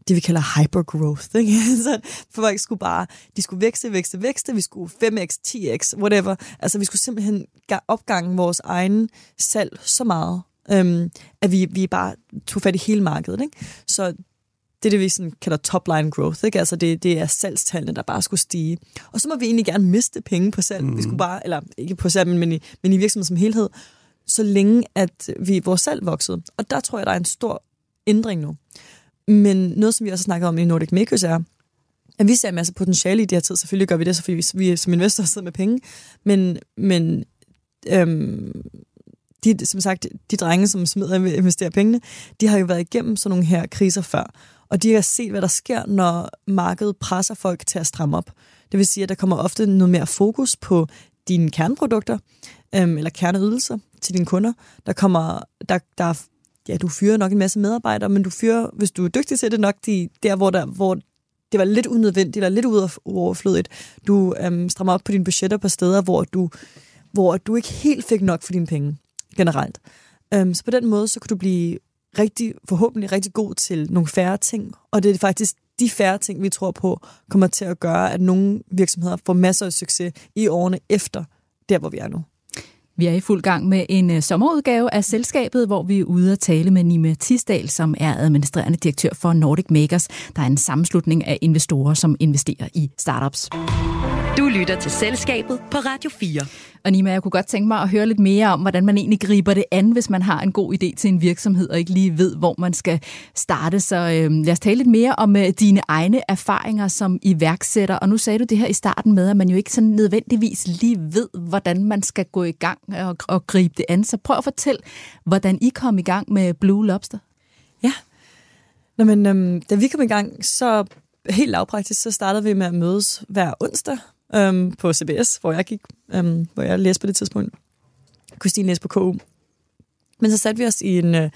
det, vi kalder hypergrowth. Ikke? Så folk skulle bare, de skulle vækste, vækste, vækste, vi skulle 5x, 10x, whatever. Altså vi skulle simpelthen opgange vores egen salg så meget, øhm, at vi, vi bare tog fat i hele markedet. Ikke? Så det er det, vi sådan kalder top-line growth. Ikke? Altså det, det er salgstallene, der bare skulle stige. Og så må vi egentlig gerne miste penge på salg. Mm. Vi skulle bare, eller ikke på salg, men i, men i virksomheden som helhed så længe at vi vores selv voksede. Og der tror jeg, der er en stor ændring nu. Men noget, som vi også har snakket om i Nordic Makers, er, at vi ser en masse potentiale i det her tid. Selvfølgelig gør vi det, fordi vi, vi som investorer sidder med penge. Men, men øhm, de, som sagt, de drenge, som smider og investerer pengene, de har jo været igennem sådan nogle her kriser før. Og de har set, hvad der sker, når markedet presser folk til at stramme op. Det vil sige, at der kommer ofte noget mere fokus på dine kerneprodukter, øhm, eller kerneydelser til dine kunder. Der kommer, der, der, ja, du fyrer nok en masse medarbejdere, men du fyrer, hvis du er dygtig til det nok, de, der hvor, der, hvor det var lidt unødvendigt, eller lidt uoverflødigt. Du øhm, strammer op på dine budgetter på steder, hvor du, hvor du ikke helt fik nok for dine penge, generelt. Øhm, så på den måde, så kan du blive rigtig, forhåbentlig rigtig god til nogle færre ting, og det er faktisk de færre ting, vi tror på, kommer til at gøre, at nogle virksomheder får masser af succes i årene efter der, hvor vi er nu. Vi er i fuld gang med en øh, sommerudgave af selskabet, hvor vi er ude at tale med Nime Tisdal, som er administrerende direktør for Nordic Makers, der er en sammenslutning af investorer, som investerer i startups. Du lytter til Selskabet på Radio 4. Og Nima, jeg kunne godt tænke mig at høre lidt mere om, hvordan man egentlig griber det an, hvis man har en god idé til en virksomhed og ikke lige ved, hvor man skal starte. Så øh, lad os tale lidt mere om øh, dine egne erfaringer som iværksætter. Og nu sagde du det her i starten med, at man jo ikke sådan nødvendigvis lige ved, hvordan man skal gå i gang og, og gribe det an. Så prøv at fortælle, hvordan I kom i gang med Blue Lobster. Ja, Nå, men, øhm, da vi kom i gang, så helt lavpraktisk, så startede vi med at mødes hver onsdag øhm, på CBS, hvor jeg gik, øhm, hvor jeg læste på det tidspunkt. Christine læste på KU. Men så satte vi os i en øh,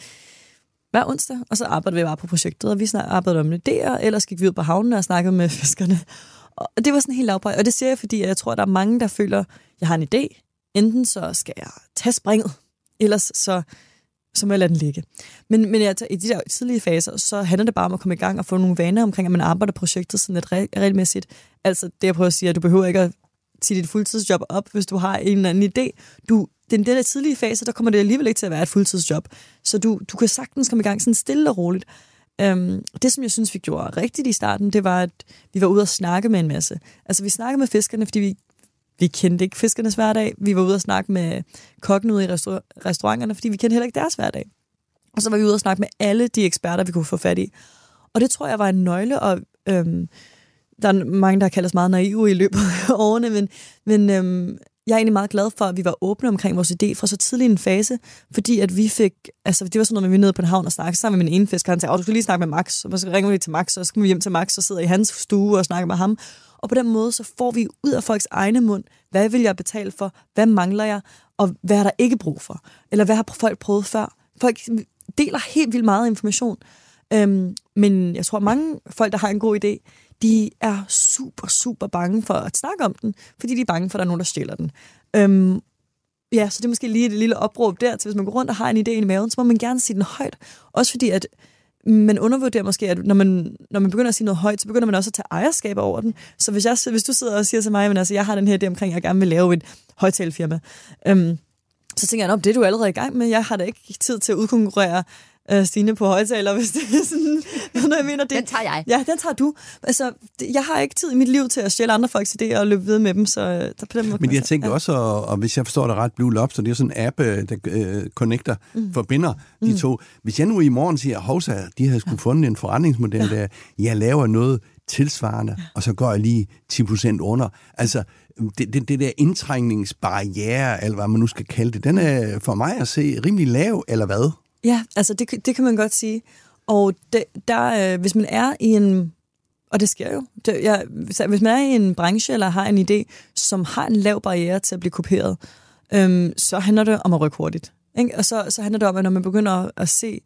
hver onsdag, og så arbejdede vi bare på projektet, og vi arbejdede om idéer, ellers gik vi ud på havnen og snakkede med fiskerne. Og det var sådan helt lavpraktisk. Og det siger jeg, fordi jeg tror, at der er mange, der føler, at jeg har en idé. Enten så skal jeg tage springet, ellers så så må jeg lade den ligge. Men, men jeg, i de der tidlige faser, så handler det bare om at komme i gang og få nogle vaner omkring, at man arbejder projektet sådan lidt regelmæssigt. Altså det, jeg prøver at sige, at du behøver ikke at sige dit fuldtidsjob op, hvis du har en eller anden idé. Du, den der tidlige fase, der kommer det alligevel ikke til at være et fuldtidsjob. Så du, du kan sagtens komme i gang sådan stille og roligt. Øhm, det, som jeg synes, vi gjorde rigtigt i starten, det var, at vi var ude og snakke med en masse. Altså, vi snakkede med fiskerne, fordi vi vi kendte ikke fiskernes hverdag. Vi var ude og snakke med kokken ude i restaur- restauranterne, fordi vi kendte heller ikke deres hverdag. Og så var vi ude og snakke med alle de eksperter, vi kunne få fat i. Og det tror jeg var en nøgle, og øhm, der er mange, der kalder os meget naive i løbet af årene, men, men øhm, jeg er egentlig meget glad for, at vi var åbne omkring vores idé fra så tidlig en fase, fordi at vi fik, altså det var sådan noget, at vi var nede på en havn og snakkede sammen med min ene fisker, han sagde, du skal lige snakke med Max, og så ringer vi til Max, og så skal vi hjem til Max og sidder i hans stue og snakker med ham, og på den måde, så får vi ud af folks egne mund, hvad vil jeg betale for, hvad mangler jeg, og hvad er der ikke brug for, eller hvad har folk prøvet før. Folk deler helt vildt meget information, øhm, men jeg tror, at mange folk, der har en god idé, de er super, super bange for at snakke om den, fordi de er bange for, at der er nogen, der stjæler den. Øhm, ja, så det er måske lige et lille opråb der, til hvis man går rundt og har en idé i maven, så må man gerne sige den højt. Også fordi, at man undervurderer måske, at når man, når man begynder at sige noget højt, så begynder man også at tage ejerskab over den. Så hvis, jeg, hvis du sidder og siger til mig, at altså, jeg har den her idé omkring, at jeg gerne vil lave et højtalefirma, øhm, så tænker jeg, at det er du allerede i gang med. Jeg har da ikke tid til at udkonkurrere øh, Stine på højtaler, hvis det er sådan noget, jeg mener. Det, den tager jeg. Ja, den tager du. Altså, det, jeg har ikke tid i mit liv til at stjæle andre folks idéer og løbe videre med dem, så øh, der på den måde... Men jeg tænker ja. også, og, og hvis jeg forstår det ret, Blue Lobster, det er sådan en app, øh, der uh, connecter, mm. forbinder de mm. to. Hvis jeg nu i morgen siger, Hovsa, de har skulle ja. fundet en forretningsmodel, ja. der jeg laver noget tilsvarende, ja. og så går jeg lige 10% under. Altså, det, det, det der indtrængningsbarriere, eller hvad man nu skal kalde det, den er for mig at se rimelig lav, eller hvad? Ja, altså det, det kan man godt sige. Og det, der, øh, hvis man er i en, og det sker jo, det, ja, hvis man er i en branche eller har en idé, som har en lav barriere til at blive kopieret, øhm, så handler det om at rykke hurtigt. Ikke? Og så, så handler det om, at når man begynder at se,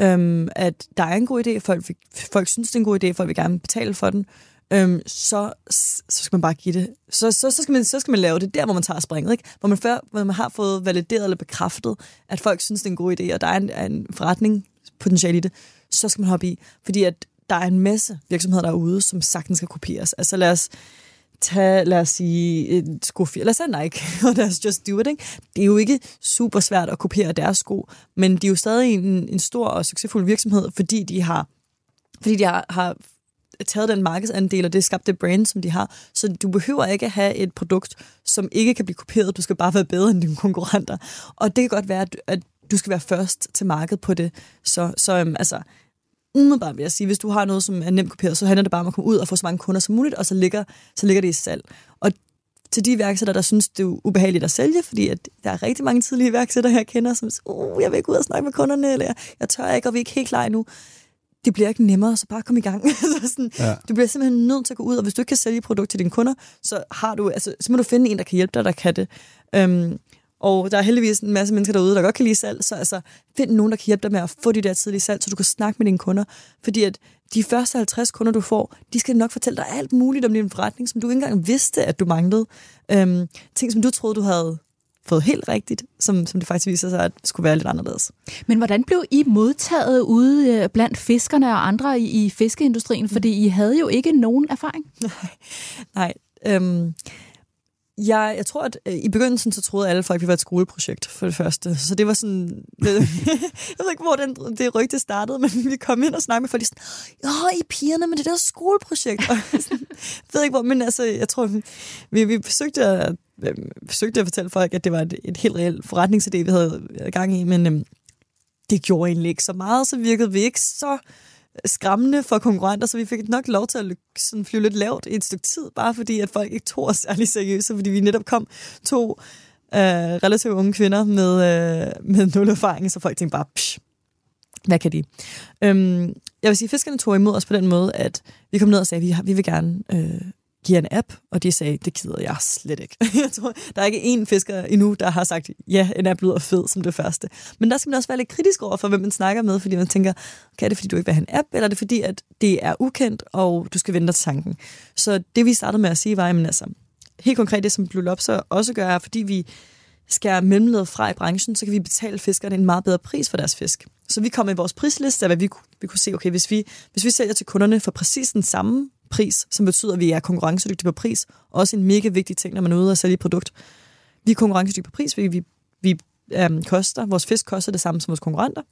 øhm, at der er en god idé, folk, folk synes, det er en god idé, folk vil gerne betale for den, øhm, så, så skal man bare give det. Så, så, så, skal man, så skal man lave det der, hvor man tager springet. Ikke? Hvor, man før, hvor man har fået valideret eller bekræftet, at folk synes, det er en god idé, og der er en, er en forretning potentiale i det, så skal man hoppe i. Fordi at der er en masse virksomheder derude, som sagtens skal kopieres. Altså lad os tage, lad os sige, en skofirma, lad os tage Nike og deres Just Do It. Ikke? Det er jo ikke super svært at kopiere deres sko, men de er jo stadig en, en stor og succesfuld virksomhed, fordi de har fordi de har, har taget den markedsandel og det skabte brand, som de har. Så du behøver ikke have et produkt, som ikke kan blive kopieret. Du skal bare være bedre end dine konkurrenter. Og det kan godt være, at du skal være først til markedet på det. Så, så øhm, altså, umiddelbart vil jeg sige, hvis du har noget, som er nemt kopieret, så handler det bare om at komme ud og få så mange kunder som muligt, og så ligger, så ligger det i salg. Og til de iværksættere, der synes, det er ubehageligt at sælge, fordi at der er rigtig mange tidlige iværksættere, jeg kender, som siger, oh, jeg vil ikke ud og snakke med kunderne, eller jeg tør ikke, og vi er ikke helt klar endnu det bliver ikke nemmere, så bare kom i gang. så sådan, ja. Du bliver simpelthen nødt til at gå ud, og hvis du ikke kan sælge produkt til dine kunder, så, har du, altså, så må du finde en, der kan hjælpe dig, der kan det. Um, og der er heldigvis en masse mennesker derude, der godt kan lide salg, så altså, find nogen, der kan hjælpe dig med at få de der tidlige salg, så du kan snakke med dine kunder. Fordi at de første 50 kunder, du får, de skal nok fortælle dig alt muligt om din forretning, som du ikke engang vidste, at du manglede. Um, ting, som du troede, du havde fået helt rigtigt, som, som det faktisk viser sig, at det skulle være lidt anderledes. Men hvordan blev I modtaget ude øh, blandt fiskerne og andre i, i fiskeindustrien? Fordi I havde jo ikke nogen erfaring. Nej, nej øhm, jeg, jeg tror, at øh, i begyndelsen så troede alle folk, at vi var et skoleprojekt for det første. Så det var sådan... jeg ved ikke, hvor den, det rygte startede, men vi kom ind og snakkede med folk, de sådan, Åh, I pigerne, men det der skoleprojekt. Og sådan, jeg ved ikke, hvor, men altså, jeg tror, vi, vi forsøgte at, øh, forsøgte at fortælle folk, at det var et, et helt reelt forretningsidé, vi havde gang i, men øh, det gjorde egentlig ikke så meget, så virkede vi ikke så skræmmende for konkurrenter, så vi fik nok lov til at sådan flyve lidt lavt i et stykke tid, bare fordi at folk ikke tog os særlig seriøse, fordi vi netop kom to øh, relativt unge kvinder med, øh, med nul erfaring, så folk tænkte bare, psh, hvad kan de? Øhm, jeg vil sige, at fiskerne tog imod os på den måde, at vi kom ned og sagde, at vi, har, vi vil gerne øh, giver en app, og de sagde, det gider jeg slet ikke. jeg tror, der er ikke én fisker endnu, der har sagt, ja, en app lyder fed som det første. Men der skal man også være lidt kritisk over for, hvem man snakker med, fordi man tænker, okay, er det fordi, du ikke vil have en app, eller er det fordi, at det er ukendt, og du skal vente til tanken. Så det vi startede med at sige var, jamen altså, helt konkret det, som Blue Lobster også gør, er, fordi vi skærer mellemledet fra i branchen, så kan vi betale fiskerne en meget bedre pris for deres fisk. Så vi kommer i vores prisliste, hvad vi, vi kunne se, okay, hvis vi, hvis vi sælger til kunderne for præcis den samme pris, som betyder, at vi er konkurrencedygtige på pris. Også en mega vigtig ting, når man er ude og sælge et produkt. Vi er konkurrencedygtige på pris, fordi vi, vi øhm, koster, vores fisk koster det samme som vores konkurrenter.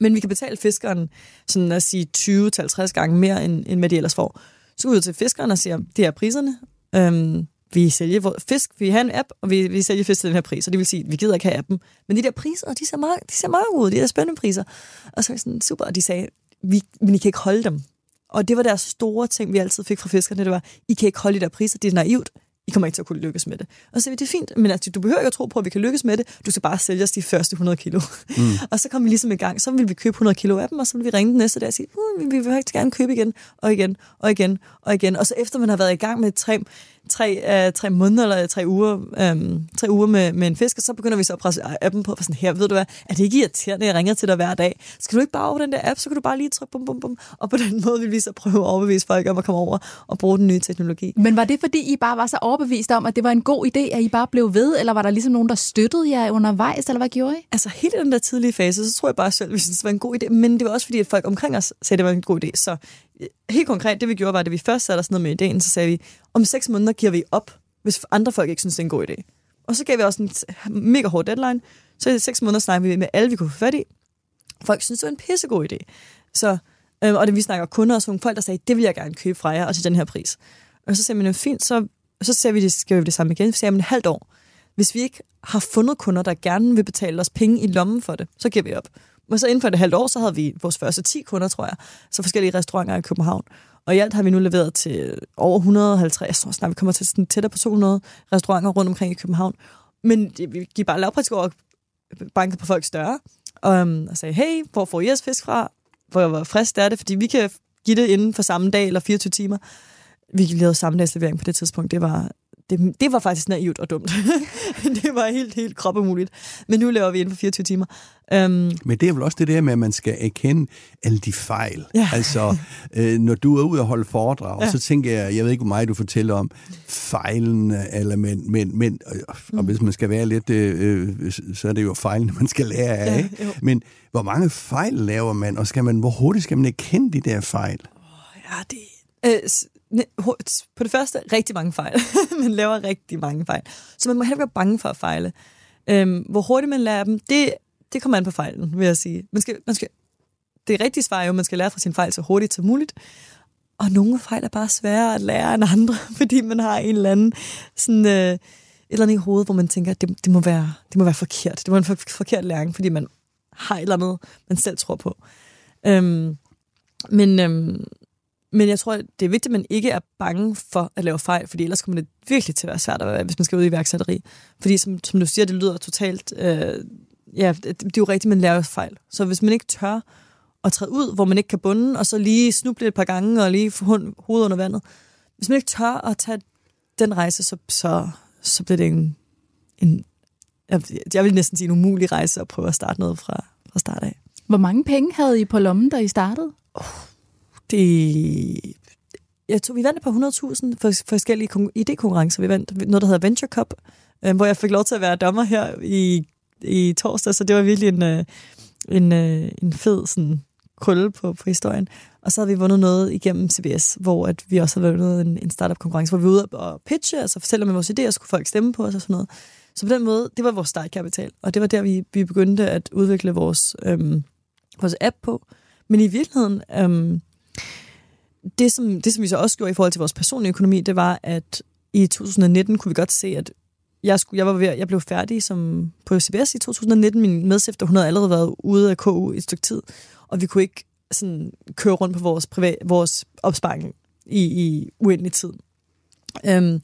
Men vi kan betale fiskeren sådan at sige 20-50 gange mere, end, end hvad de ellers får. Så går vi ud til fiskeren og siger, det er priserne. Øhm, vi sælger vores fisk, vi har en app, og vi, vi sælger fisk til den her pris, og det vil sige, vi gider ikke have appen. Men de der priser, de ser meget, de ser meget ud, de der spændende priser. Og så er sådan, super, og de sagde, vi, men I kan ikke holde dem. Og det var deres store ting, vi altid fik fra fiskerne, det var, I kan ikke holde de der priser, det er naivt, I kommer ikke til at kunne lykkes med det. Og så sagde vi, det er fint, men altså, du behøver ikke at tro på, at vi kan lykkes med det, du skal bare sælge os de første 100 kilo. Mm. og så kom vi ligesom i gang, så ville vi købe 100 kilo af dem, og så ville vi ringe den næste dag og sige, uh, vi vil faktisk gerne købe igen, og igen, og igen, og igen. Og så efter man har været i gang med tre, tre, uh, tre måneder eller tre uger, um, tre uger med, med en fisk, og så begynder vi så at presse appen på, for sådan her, ved du hvad, er det ikke irriterende, jeg ringer til dig hver dag? Skal du ikke bare over den der app, så kan du bare lige trykke bum, bum, bum, og på den måde vil vi så prøve at overbevise folk om at komme over og bruge den nye teknologi. Men var det, fordi I bare var så overbevist om, at det var en god idé, at I bare blev ved, eller var der ligesom nogen, der støttede jer undervejs, eller hvad gjorde I? Altså helt den der tidlige fase, så tror jeg bare selv, at vi synes, det var en god idé, men det var også fordi, at folk omkring os sagde, at det var en god idé, så helt konkret, det vi gjorde, var, at vi først satte os ned med ideen, så sagde vi, om seks måneder giver vi op, hvis andre folk ikke synes, det er en god idé. Og så gav vi også en mega hård deadline. Så i seks måneder snakkede vi med alle, vi kunne få fat i. Folk synes, det var en pissegod idé. Så, øh, og det vi snakker kunder og sådan folk, der sagde, det vil jeg gerne købe fra jer, og til den her pris. Og så sagde man, fint, så, så ser vi det, skal vi det samme igen. Så sagde man, et halvt år. Hvis vi ikke har fundet kunder, der gerne vil betale os penge i lommen for det, så giver vi op. Og så inden for et halvt år, så havde vi vores første 10 kunder, tror jeg, så forskellige restauranter i København. Og i alt har vi nu leveret til over 150, jeg tror snart, vi kommer til sådan tættere på 200 restauranter rundt omkring i København. Men det, vi giver bare lavpraktisk over banket på folks døre, og, um, og sagde, hey, hvor får I jeres fisk fra? Hvor, hvor frisk er det? Fordi vi kan give det inden for samme dag eller 24 timer. Vi lavede samme dagslevering på det tidspunkt. Det var det, det var faktisk naivt og dumt. det var helt, helt kropumuligt. Men nu laver vi inden for 24 timer. Um, Men det er vel også det der med, at man skal erkende alle de fejl. Ja. Altså, øh, når du er ude og holde foredrag, ja. så tænker jeg, jeg ved ikke, hvor meget du fortæller om fejlen, eller men, men, men og, mm. og hvis man skal være lidt, øh, øh, så er det jo fejlen, man skal lære af. Ja, ikke? Men hvor mange fejl laver man, og skal man, hvor hurtigt skal man erkende de der fejl? Oh, ja, det... Øh, på det første rigtig mange fejl. man laver rigtig mange fejl. Så man må heller være bange for at fejle. Øhm, hvor hurtigt man lærer dem, det, det kommer an på fejlen, vil jeg sige. Man skal, man skal, det rigtige svar er jo, at man skal lære fra sin fejl så hurtigt som muligt. Og nogle fejl er bare sværere at lære end andre, fordi man har en eller anden sådan, øh, et eller andet i hovedet, hvor man tænker, at det, det, må være, det må være forkert. Det må være en for, forkert læring, fordi man har et eller andet, man selv tror på. Øhm, men, øhm, men jeg tror, det er vigtigt, at man ikke er bange for at lave fejl, fordi ellers kommer det virkelig til at være svært, at være, hvis man skal ud i værksætteri. Fordi som, som du siger, det lyder totalt... Øh, ja, det, det er jo rigtigt, man laver fejl. Så hvis man ikke tør at træde ud, hvor man ikke kan bunde, og så lige snuble et par gange, og lige få hovedet under vandet. Hvis man ikke tør at tage den rejse, så, så, så bliver det en, en jeg vil næsten sige en umulig rejse at prøve at starte noget fra, fra start af. Hvor mange penge havde I på lommen, da I startede? Oh, det... Jeg tror, vi vandt på 100.000 for forskellige idékonkurrencer. Vi vandt noget, der hedder Venture Cup, øh, hvor jeg fik lov til at være dommer her i, i torsdag, så det var virkelig en, øh, en, øh, en fed sådan, krølle på, på historien. Og så havde vi vundet noget igennem CBS, hvor at vi også havde vundet en, en startup-konkurrence, hvor vi var ude og pitche, altså fortælle om vores idéer, så kunne folk stemme på os og sådan noget. Så på den måde, det var vores startkapital, og det var der, vi, vi begyndte at udvikle vores, øhm, vores app på. Men i virkeligheden, øhm, det, som, det som vi så også gjorde i forhold til vores personlige økonomi, det var, at i 2019 kunne vi godt se, at jeg, skulle, jeg, var ved, jeg blev færdig som, på CBS i 2019. Min medstifter, hun havde allerede været ude af KU i et stykke tid, og vi kunne ikke sådan, køre rundt på vores, privat, vores opsparing i, i uendelig tid. Øhm,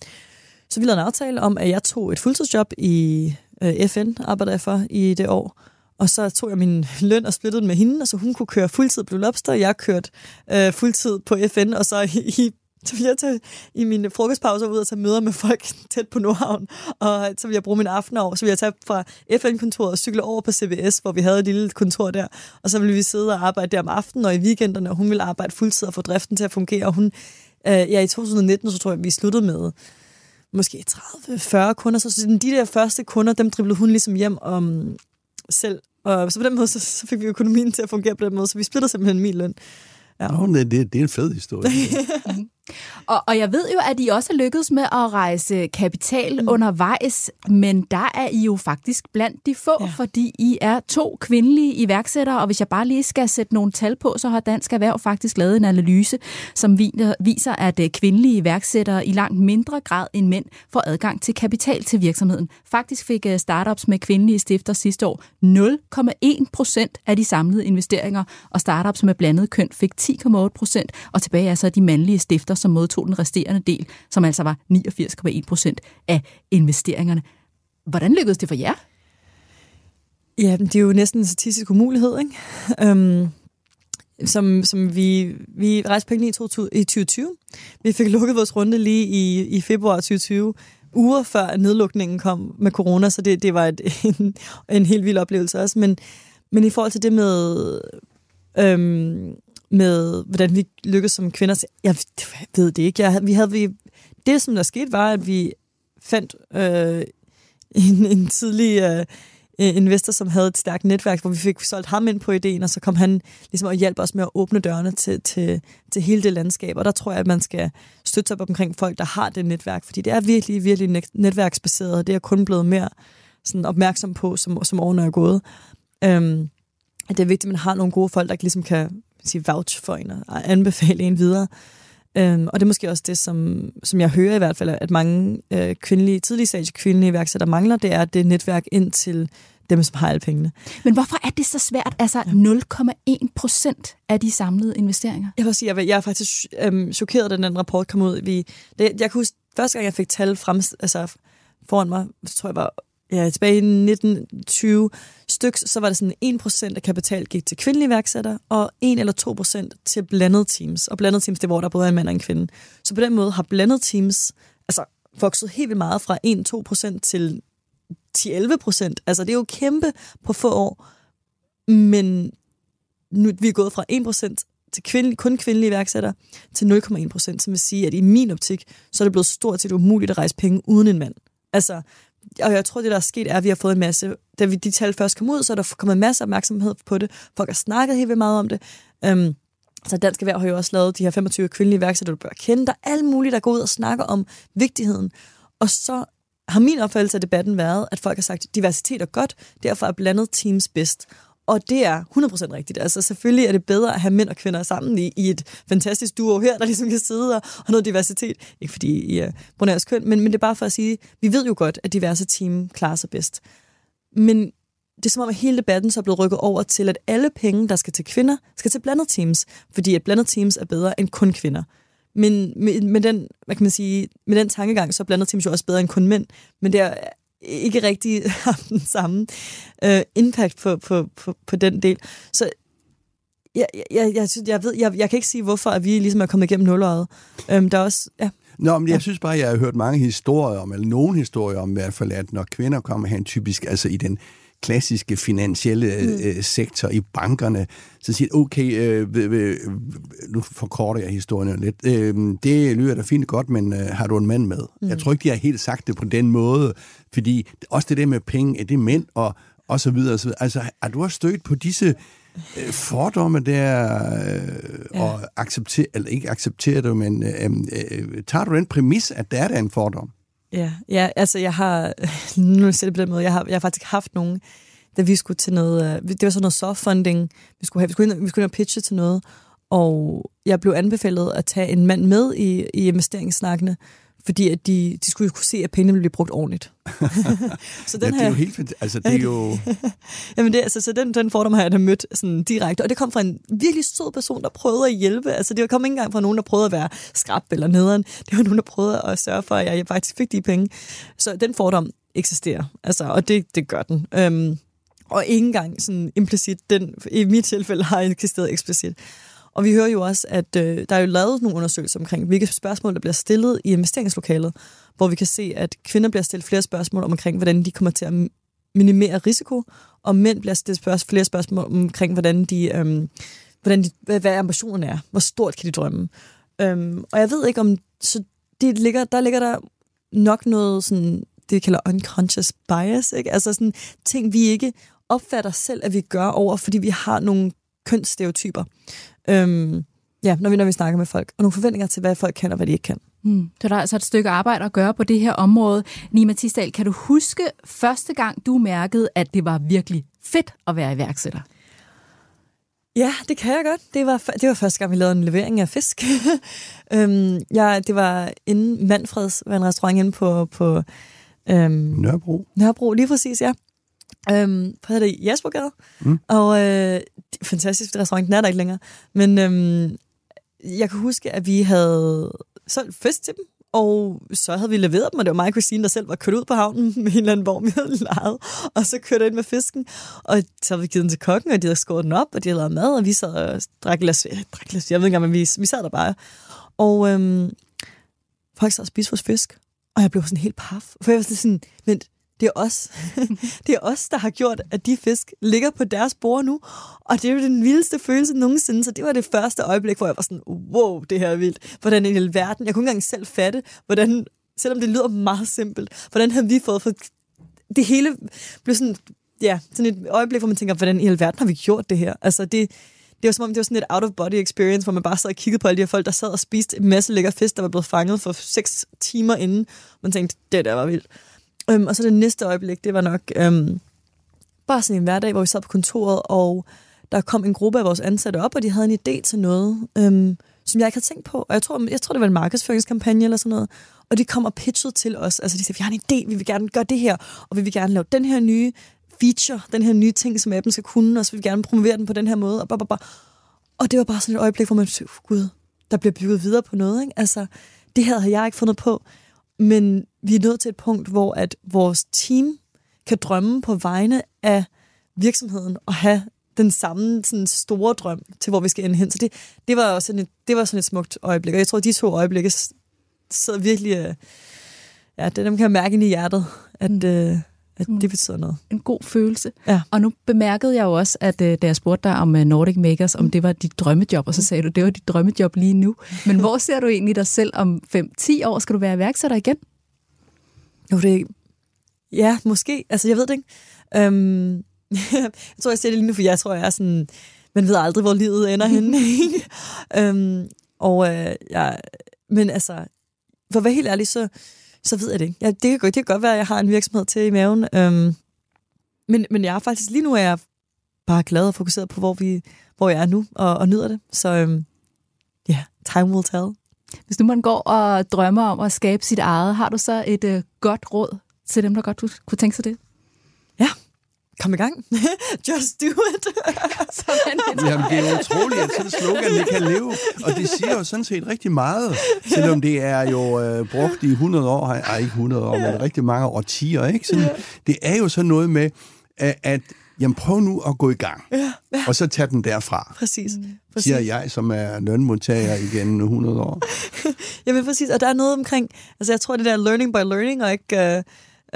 så vi lavede en aftale om, at jeg tog et fuldtidsjob i øh, FN, arbejder jeg for i det år, og så tog jeg min løn og splittede den med hende, og så hun kunne køre fuldtid på Lobster, og jeg kørte øh, fuldtid på FN, og så i, i så vil jeg tage i mine frokostpauser ud og tage møder med folk tæt på Nordhavn, og så ville jeg bruge min aften over. Så ville jeg tage fra FN-kontoret og cykle over på CBS, hvor vi havde et lille kontor der, og så ville vi sidde og arbejde der om aftenen og i weekenderne, og hun ville arbejde fuldtid og få driften til at fungere. Og hun, øh, ja, i 2019, så tror jeg, vi sluttede med måske 30-40 kunder, så, så de der første kunder, dem driblede hun ligesom hjem om selv. Og så på den måde, så, så fik vi økonomien til at fungere på den måde, så vi splittede simpelthen min løn. Ja. Nå, det, det, er en fed historie. og, og jeg ved jo, at I også er lykkedes med at rejse kapital mm. undervejs, men der er I jo faktisk blandt de få, ja. fordi I er to kvindelige iværksættere, og hvis jeg bare lige skal sætte nogle tal på, så har Dansk Erhverv faktisk lavet en analyse, som viser, at øh, kvindelige iværksættere i langt mindre grad end mænd får adgang til kapital til virksomheden. Faktisk fik øh, startups med kvindelige stifter sidste år 0,1 procent af de samlede investeringer, og startups med blandet køn fik 10,8 procent, og tilbage er så de mandlige stifter, som modtog den resterende del, som altså var 89,1 procent af investeringerne. Hvordan lykkedes det for jer? Ja, det er jo næsten en statistisk umulighed, ikke? Øhm, som, som vi, vi rejste penge i, i 2020. Vi fik lukket vores runde lige i, i februar 2020, uger før nedlukningen kom med corona, så det, det var et, en, en helt vild oplevelse også. Men, men i forhold til det med øhm, med, hvordan vi lykkedes som kvinder. Jeg ved det ikke. Jeg, vi havde, vi, det, som der skete, var, at vi fandt øh, en, en tidlig øh, investor, som havde et stærkt netværk, hvor vi fik solgt ham ind på ideen, og så kom han ligesom og hjalp os med at åbne dørene til, til, til hele det landskab. Og der tror jeg, at man skal støtte sig op omkring folk, der har det netværk, fordi det er virkelig, virkelig netværksbaseret, og det er kun blevet mere sådan opmærksom på, som, som årene er gået. Øhm, at det er vigtigt, at man har nogle gode folk, der ligesom kan sige, vouch for en og anbefale en videre. Øhm, og det er måske også det, som, som jeg hører i hvert fald, at mange øh, kvindelige, tidlige stage kvindelige iværksættere mangler, det er det netværk ind til dem, som har alle pengene. Men hvorfor er det så svært? Altså 0,1 procent af de samlede investeringer? Jeg vil sige, jeg, jeg er faktisk øhm, chokeret, da den rapport kom ud. Vi, det, jeg kan huske, første gang jeg fik tal frem, altså foran mig, så tror jeg var ja, tilbage i 1920 styks, så var det sådan 1% af kapital gik til kvindelige iværksættere, og 1 eller 2% til blandede teams. Og blandede teams, det er, hvor der både er en mand og en kvinde. Så på den måde har blandede teams altså, vokset helt vildt meget fra 1-2% til 10-11%. Altså, det er jo kæmpe på få år. Men nu vi er gået fra 1% til kvinde, kun kvindelige iværksættere til 0,1% som vil sige, at i min optik, så er det blevet stort set umuligt at rejse penge uden en mand. Altså, og jeg tror, det der er sket, er, at vi har fået en masse... Da vi, de tal først kom ud, så er der kommet en masse opmærksomhed på det. Folk har snakket helt vildt meget om det. Øhm, så Dansk Erhverv har jo også lavet de her 25 kvindelige iværksættere, du bør kende. Der er alle mulige, der går ud og snakker om vigtigheden. Og så har min opfattelse af debatten været, at folk har sagt, at diversitet er godt, derfor er blandet teams bedst. Og det er 100% rigtigt. Altså selvfølgelig er det bedre at have mænd og kvinder sammen i, i et fantastisk duo her, der ligesom kan sidde og og noget diversitet. Ikke fordi I er brunærs køn, men, men det er bare for at sige, vi ved jo godt, at diverse team klarer sig bedst. Men det er som om, at hele debatten så er blevet rykket over til, at alle penge, der skal til kvinder, skal til blandet teams. Fordi at blandet teams er bedre end kun kvinder. Men med, med, den, hvad kan man sige, med den tankegang, så er blandet teams jo også bedre end kun mænd. Men det er ikke rigtig haft den samme øh, impact på, på, på, på den del. Så jeg, jeg, jeg, jeg, ved, jeg, jeg kan ikke sige, hvorfor at vi ligesom er kommet igennem nulåret. Øhm, der er også, ja. Nå, men jeg synes bare, jeg har hørt mange historier om, eller nogle historier om i hvert fald, at når kvinder kommer hen typisk, altså i den klassiske finansielle mm. øh, sektor i bankerne, så siger okay, øh, øh, nu forkorter jeg historien lidt, øh, det lyder da fint godt, men øh, har du en mand med? Mm. Jeg tror ikke, de har helt sagt det på den måde, fordi også det der med penge, er det mænd og, og så videre, og så videre. Altså, har du også stødt på disse Øh, Fordomme, det er øh, Ja. at acceptere, eller ikke acceptere det, men øh, øh, tager du den præmis, at der er der en fordom? Ja, ja, altså jeg har, nu ser det på den måde, jeg har, jeg har faktisk haft nogen, da vi skulle til noget, øh, det var sådan noget soft funding, vi skulle, have, vi skulle, ind, vi skulle ind og pitche til noget, og jeg blev anbefalet at tage en mand med i, i investeringssnakkene, fordi at de, de skulle jo kunne se, at pengene blive brugt ordentligt. så Ja, den det er jo helt Altså, det er jo... jamen det, altså, så den, den fordom har jeg da mødt sådan direkte, og det kom fra en virkelig sød person, der prøvede at hjælpe. Altså det kom ikke engang fra nogen, der prøvede at være skrab eller nederen. Det var nogen, der prøvede at sørge for, at jeg faktisk fik de penge. Så den fordom eksisterer, altså, og det, det gør den. Øhm, og ikke engang sådan implicit, den i mit tilfælde har eksisteret eksplicit. Og vi hører jo også, at øh, der er jo lavet nogle undersøgelser omkring, hvilke spørgsmål, der bliver stillet i investeringslokalet, hvor vi kan se, at kvinder bliver stillet flere spørgsmål omkring, hvordan de kommer til at minimere risiko, og mænd bliver stillet spørg- flere spørgsmål omkring, hvordan de, øhm, hvordan de, hvad, hvad ambitionerne er. Hvor stort kan de drømme? Øhm, og jeg ved ikke om, så det ligger, der ligger der nok noget sådan, det vi kalder unconscious bias, ikke? Altså sådan ting, vi ikke opfatter selv, at vi gør over, fordi vi har nogle kønsstereotyper. Øhm, ja, når vi, når vi snakker med folk. Og nogle forventninger til, hvad folk kan og hvad de ikke kan. Mm. Så der er altså et stykke arbejde at gøre på det her område. Nima Tisdal, kan du huske første gang, du mærkede, at det var virkelig fedt at være iværksætter? Ja, det kan jeg godt. Det var, det var første gang, vi lavede en levering af fisk. øhm, ja, det var inden Manfreds, var en restaurant inde på, på øhm, Nørrebro. Nørrebro, lige præcis, ja. Øhm, hedder det? Jaspergade. Mm. Og øh, fantastisk restaurant, den er der ikke længere. Men øhm, jeg kan huske, at vi havde solgt fisk til dem, og så havde vi leveret dem, og det var mig og Christine, der selv var kørt ud på havnen med en eller anden vogn, vi havde lejet, og så kørte ind med fisken, og så havde vi givet den til kokken, og de havde skåret den op, og de havde lavet mad, og vi sad og drak glas, øh, drak glas jeg ved ikke engang, men vi, vi sad der bare. Og øhm, folk sad og spiste vores fisk, og jeg blev sådan helt paf, for jeg var sådan, men det er os. det er os, der har gjort, at de fisk ligger på deres bord nu. Og det er jo den vildeste følelse nogensinde. Så det var det første øjeblik, hvor jeg var sådan, wow, det her er vildt. Hvordan i hele verden, jeg kunne ikke engang selv fatte, hvordan, selvom det lyder meget simpelt, hvordan havde vi fået for det hele blev sådan, ja, sådan et øjeblik, hvor man tænker, hvordan i alverden har vi gjort det her? Altså det, det var som om, det var sådan et out-of-body experience, hvor man bare sad og kiggede på alle de her folk, der sad og spiste en masse lækker fisk, der var blevet fanget for seks timer inden. Man tænkte, det der var vildt. Øhm, og så det næste øjeblik, det var nok øhm, bare sådan en hverdag, hvor vi sad på kontoret, og der kom en gruppe af vores ansatte op, og de havde en idé til noget, øhm, som jeg ikke havde tænkt på. Og jeg tror, jeg tror, det var en markedsføringskampagne eller sådan noget. Og de kom og pitchede til os. Altså de sagde, vi har en idé, vi vil gerne gøre det her, og vi vil gerne lave den her nye feature, den her nye ting, som appen skal kunne, og så vil vi gerne promovere den på den her måde. Og, bare, og det var bare sådan et øjeblik, hvor man tænkte, gud, der bliver bygget videre på noget. Ikke? Altså, det her havde jeg ikke fundet på. Men vi er nået til et punkt, hvor at vores team kan drømme på vegne af virksomheden og have den samme sådan, store drøm til, hvor vi skal ende hen. Så det, det, var også sådan et, det var sådan et smukt øjeblik. Og jeg tror, at de to øjeblikke sidder virkelig... Øh, ja, det dem kan jeg mærke ind i hjertet, at, øh, at det betyder noget. En god følelse. Ja. Og nu bemærkede jeg jo også, at øh, da jeg spurgte dig om øh, Nordic Makers, om det var dit drømmejob, og så sagde du, det var dit drømmejob lige nu. Men hvor ser du egentlig dig selv om 5-10 år? Skal du være iværksætter igen? Jo, det Ja, måske. Altså, jeg ved det ikke. Øhm, jeg tror, jeg siger det lige nu, for jeg tror, jeg er sådan... Man ved aldrig, hvor livet ender henne. øhm, og øh, jeg, men altså, for at være helt ærlig, så, så ved jeg det ikke. Ja, det, kan, godt- det kan godt være, at jeg har en virksomhed til i maven. Øhm, men, men jeg er faktisk, lige nu er jeg bare glad og fokuseret på, hvor, vi, hvor jeg er nu, og, og nyder det. Så øhm, ja, yeah, time will tell. Hvis nu man går og drømmer om at skabe sit eget, har du så et øh, godt råd til dem, der godt kunne tænke sig det? Kom i gang. Just do it. Jamen, det er utroligt, at sådan et slogan det kan leve. Og det siger jo sådan set rigtig meget, selvom det er jo øh, brugt i 100 år, ej ikke 100 år, men rigtig mange årtier. Ikke? Sådan, det er jo sådan noget med, at, at jamen, prøv nu at gå i gang, og så tage den derfra, Præcis. præcis. siger jeg, som er lønmodtager igen 100 år. Jamen præcis, og der er noget omkring, altså jeg tror, det der learning by learning, og ikke, uh,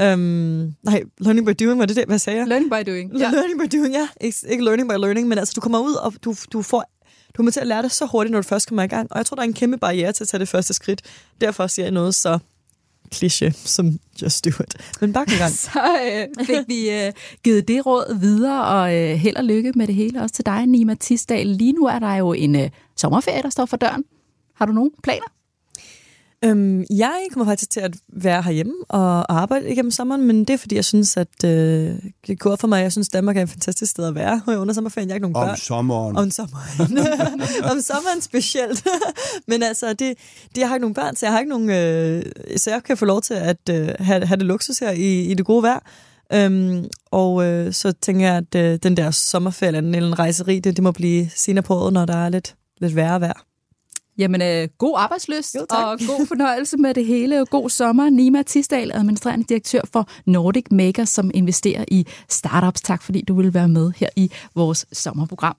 um, nej, learning by doing, var det det, hvad sagde jeg? Learning by doing. Ja. Learning by doing, ja. Ikke, ikke learning by learning, men altså du kommer ud, og du, du får du kommer til at lære det så hurtigt, når du først kommer i gang. Og jeg tror, der er en kæmpe barriere til at tage det første skridt. Derfor siger jeg noget så kliché som Just Do It. Men bare en gang. Så øh, fik vi øh, givet det råd videre, og øh, held og lykke med det hele. Også til dig, Nima Tisdal. Lige nu er der jo en øh, sommerferie, der står for døren. Har du nogen planer? Øhm, jeg kommer faktisk til at være herhjemme og arbejde igennem sommeren, men det er fordi, jeg synes, at øh, det går for mig. Jeg synes, Danmark er et fantastisk sted at være under sommerferien. Jeg har ikke nogen Om børn. sommeren. Om sommeren. Om sommeren specielt. Men altså, det, det, jeg har ikke nogen børn, så jeg har ikke nogen... Øh, så jeg kan få lov til at øh, have, have det luksus her i, i det gode vejr. Øhm, og øh, så tænker jeg, at øh, den der sommerferie eller en rejseri, det, det må blive senere på året, når der er lidt, lidt værre vejr. Jamen, øh, god arbejdsløst Jo, tak. og god fornøjelse med det hele. og God sommer. Nima Tisdal, administrerende direktør for Nordic Makers, som investerer i startups. Tak fordi du vil være med her i vores sommerprogram.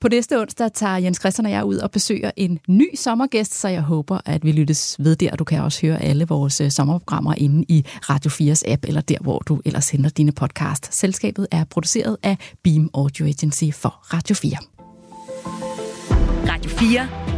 På næste onsdag tager Jens Christian og jeg ud og besøger en ny sommergæst, så jeg håber, at vi lyttes ved der. Du kan også høre alle vores øh, sommerprogrammer inde i Radio 4's app, eller der, hvor du ellers henter dine podcast. Selskabet er produceret af Beam Audio Agency for Radio 4. Radio 4